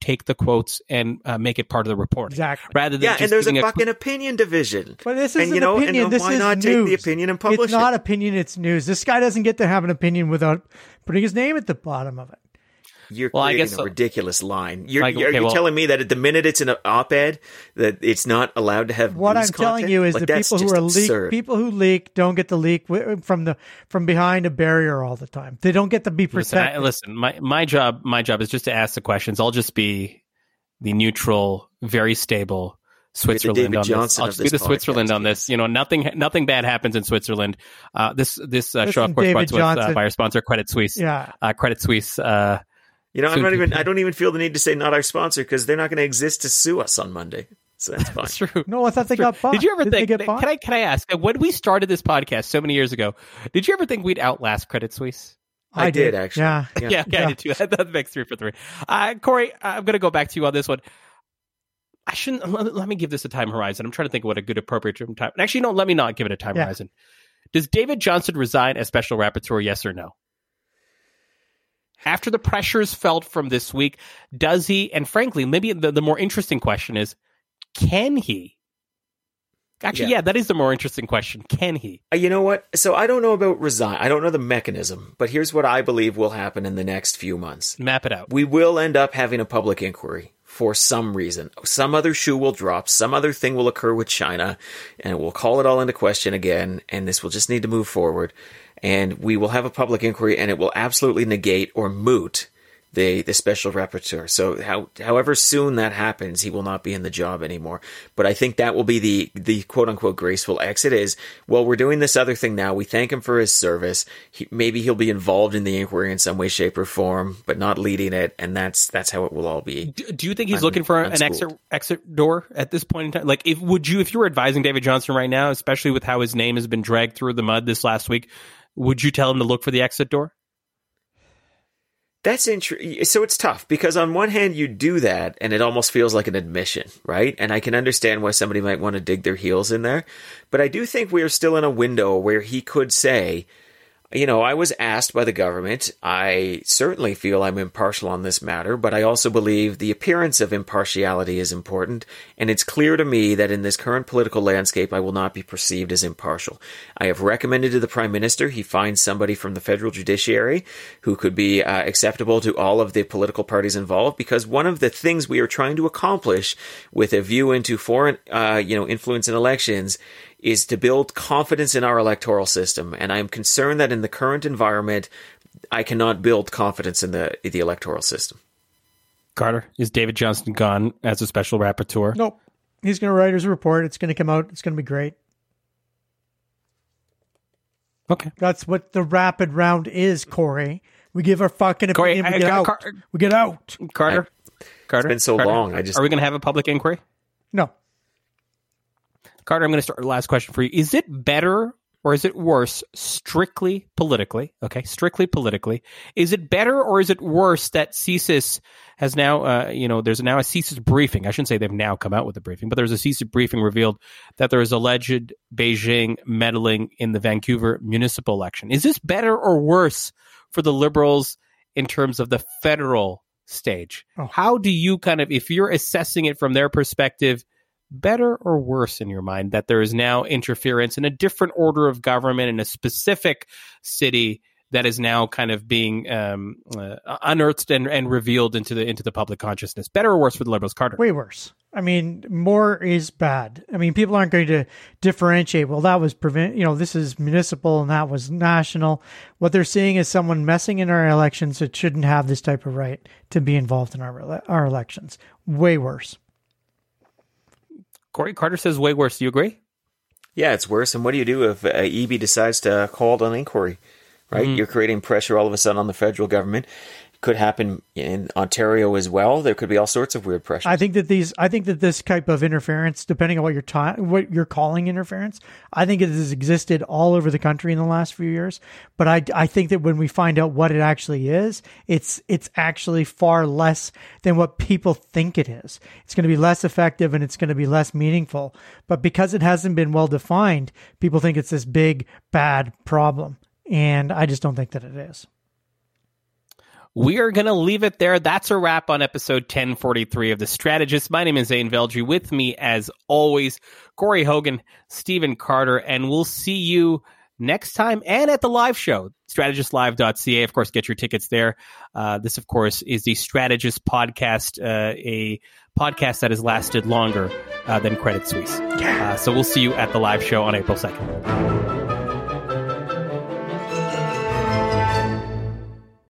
take the quotes and uh, make it part of the report Exactly. rather than yeah, just and there's a giving fucking opinion division. But this and is you an know, opinion. And this why is not news. take the opinion and publish It's not opinion. It's news. This guy doesn't get to have an opinion without putting his name at the bottom of it. You're Well, I creating guess a so. ridiculous line. You're, Like, you're, okay, you're well- telling me that at the minute it's an op-ed that it's not allowed to have What news I'm telling you is Like, the people who are leak, people who leak don't get to leak from the from behind a barrier all the time. They don't get to be Listen, I, protected. listen, my my job my job is just to ask the questions. I'll just be the neutral, very stable Switzerland David on this. I'll of just be this the Switzerland on this. You know, nothing nothing bad happens in Switzerland. Uh, this this uh, show, of course, brought to us uh, by our sponsor, Credit Suisse. yeah. Uh, Credit Suisse. You know, I'm not even. I don't even feel the need to say not our sponsor because they're not going to exist to sue us on Monday. So that's fine. That's true. No, I thought they True. got bought. Did you ever Didn't they think? get bought? Can I can I ask when we started this podcast so many years ago? Did you ever think we'd outlast Credit Suisse? I did, actually. Yeah. Yeah. Yeah, okay, I did too. That makes three for three. Uh, Corey, I'm going to go back to you on this one. I shouldn't. Let, let me give this a time horizon. I'm trying to think of what a good appropriate time. Actually, no. Let me not give it a time Yeah. horizon. Does David Johnston resign as special rapporteur? Yes or no? After the pressures felt from this week, does he? And frankly, maybe the, the more interesting question is, can he? Actually, Yeah. yeah, that is the more interesting question. Can he? Uh, You know what? So I don't know about resign. I don't know the mechanism, but here's what I believe will happen in the next few months. Map it out. We will end up having a public inquiry for some reason. Some other shoe will drop, some other thing will occur with China, and we'll call it all into question again, and this will just need to move forward. And we will have a public inquiry, and it will absolutely negate or moot the, the special rapporteur. So how, however soon that happens, he will not be in the job anymore. But I think that will be the, the quote unquote graceful exit is, well, we're doing this other thing now. We thank him for his service. He, maybe he'll be involved in the inquiry in some way, shape, or form, but not leading it. And that's, that's how it will all be. Do, do you think he's I'm looking for an exit exit door at this point in time? Like, if would you, if you were advising David Johnston right now, especially with how his name has been dragged through the mud this last week, would you tell him to look for the exit door? That's interesting. So it's tough because on one hand you do that and it almost feels like an admission, right? And I can understand why somebody might want to dig their heels in there. But I do think we are still in a window where he could say, you know, I was asked by the government. I certainly feel I'm impartial on this matter, but I also believe the appearance of impartiality is important. And it's clear to me that in this current political landscape, I will not be perceived as impartial. I have recommended to the prime minister he finds somebody from the federal judiciary who could be uh, acceptable to all of the political parties involved, because one of the things we are trying to accomplish with a view into foreign, uh, you know, influence in elections is to build confidence in our electoral system. And I am concerned that in the current environment, I cannot build confidence in the the electoral system. Carter, is David Johnston gone as a special rapporteur? Nope. He's going to write his report. It's going to come out. It's going to be great. Okay. That's what the rapid round is, Corey. We give our fucking Corey, opinion. I- we get I- out. Car- we get out. Carter, Carter, It's been so Carter, long. I just Are we going to have a public inquiry? No. Carter, I'm going to start the last question for you. Is it better or is it worse strictly politically? Okay, strictly politically. Is it better or is it worse that CSIS has now, uh, you know, there's now a CSIS briefing. I shouldn't say they've now come out with a briefing, but there's a CSIS briefing revealed that there is alleged Beijing meddling in the Vancouver municipal election. Is this better or worse for the Liberals in terms of the federal stage? Oh. How do you kind of, if you're assessing it from their perspective, better or worse in your mind that there is now interference in a different order of government in a specific city that is now kind of being um, uh, unearthed and, and revealed into the into the public consciousness? Better or worse for the liberals, Carter? Way worse. I mean, more is bad. I mean, people aren't going to differentiate. Well, that was prevent. You know, this is municipal and that was national. What they're seeing is someone messing in our elections that shouldn't have this type of right to be involved in our our elections. Way worse. Corey Carter says way worse. Do you agree? Yeah, it's worse. And what do you do if uh, Eby decides to call it an inquiry? Right, you're creating pressure all of a sudden on the federal government. Could happen in Ontario as well. There could be all sorts of weird pressures. I think that these, I think that this type of interference, depending on what you're ta- what you're calling interference, I think it has existed all over the country in the last few years. But I, I think that when we find out what it actually is, it's it's actually far less than what people think it is. It's going to be less effective and it's going to be less meaningful. But because it hasn't been well defined, people think it's this big bad problem, and I just don't think that it is. We are going to leave it there. That's a wrap on episode 1043 of The Strategist. My name is Zain Velji. With me, as always, Corey Hogan, Stephen Carter, and we'll see you next time and at the live show, strategistslive.ca. Of course, get your tickets there. Uh, this, of course, is the Strategist podcast, uh, a podcast that has lasted longer uh, than Credit Suisse. Uh, so we'll see you at the live show on April 2nd.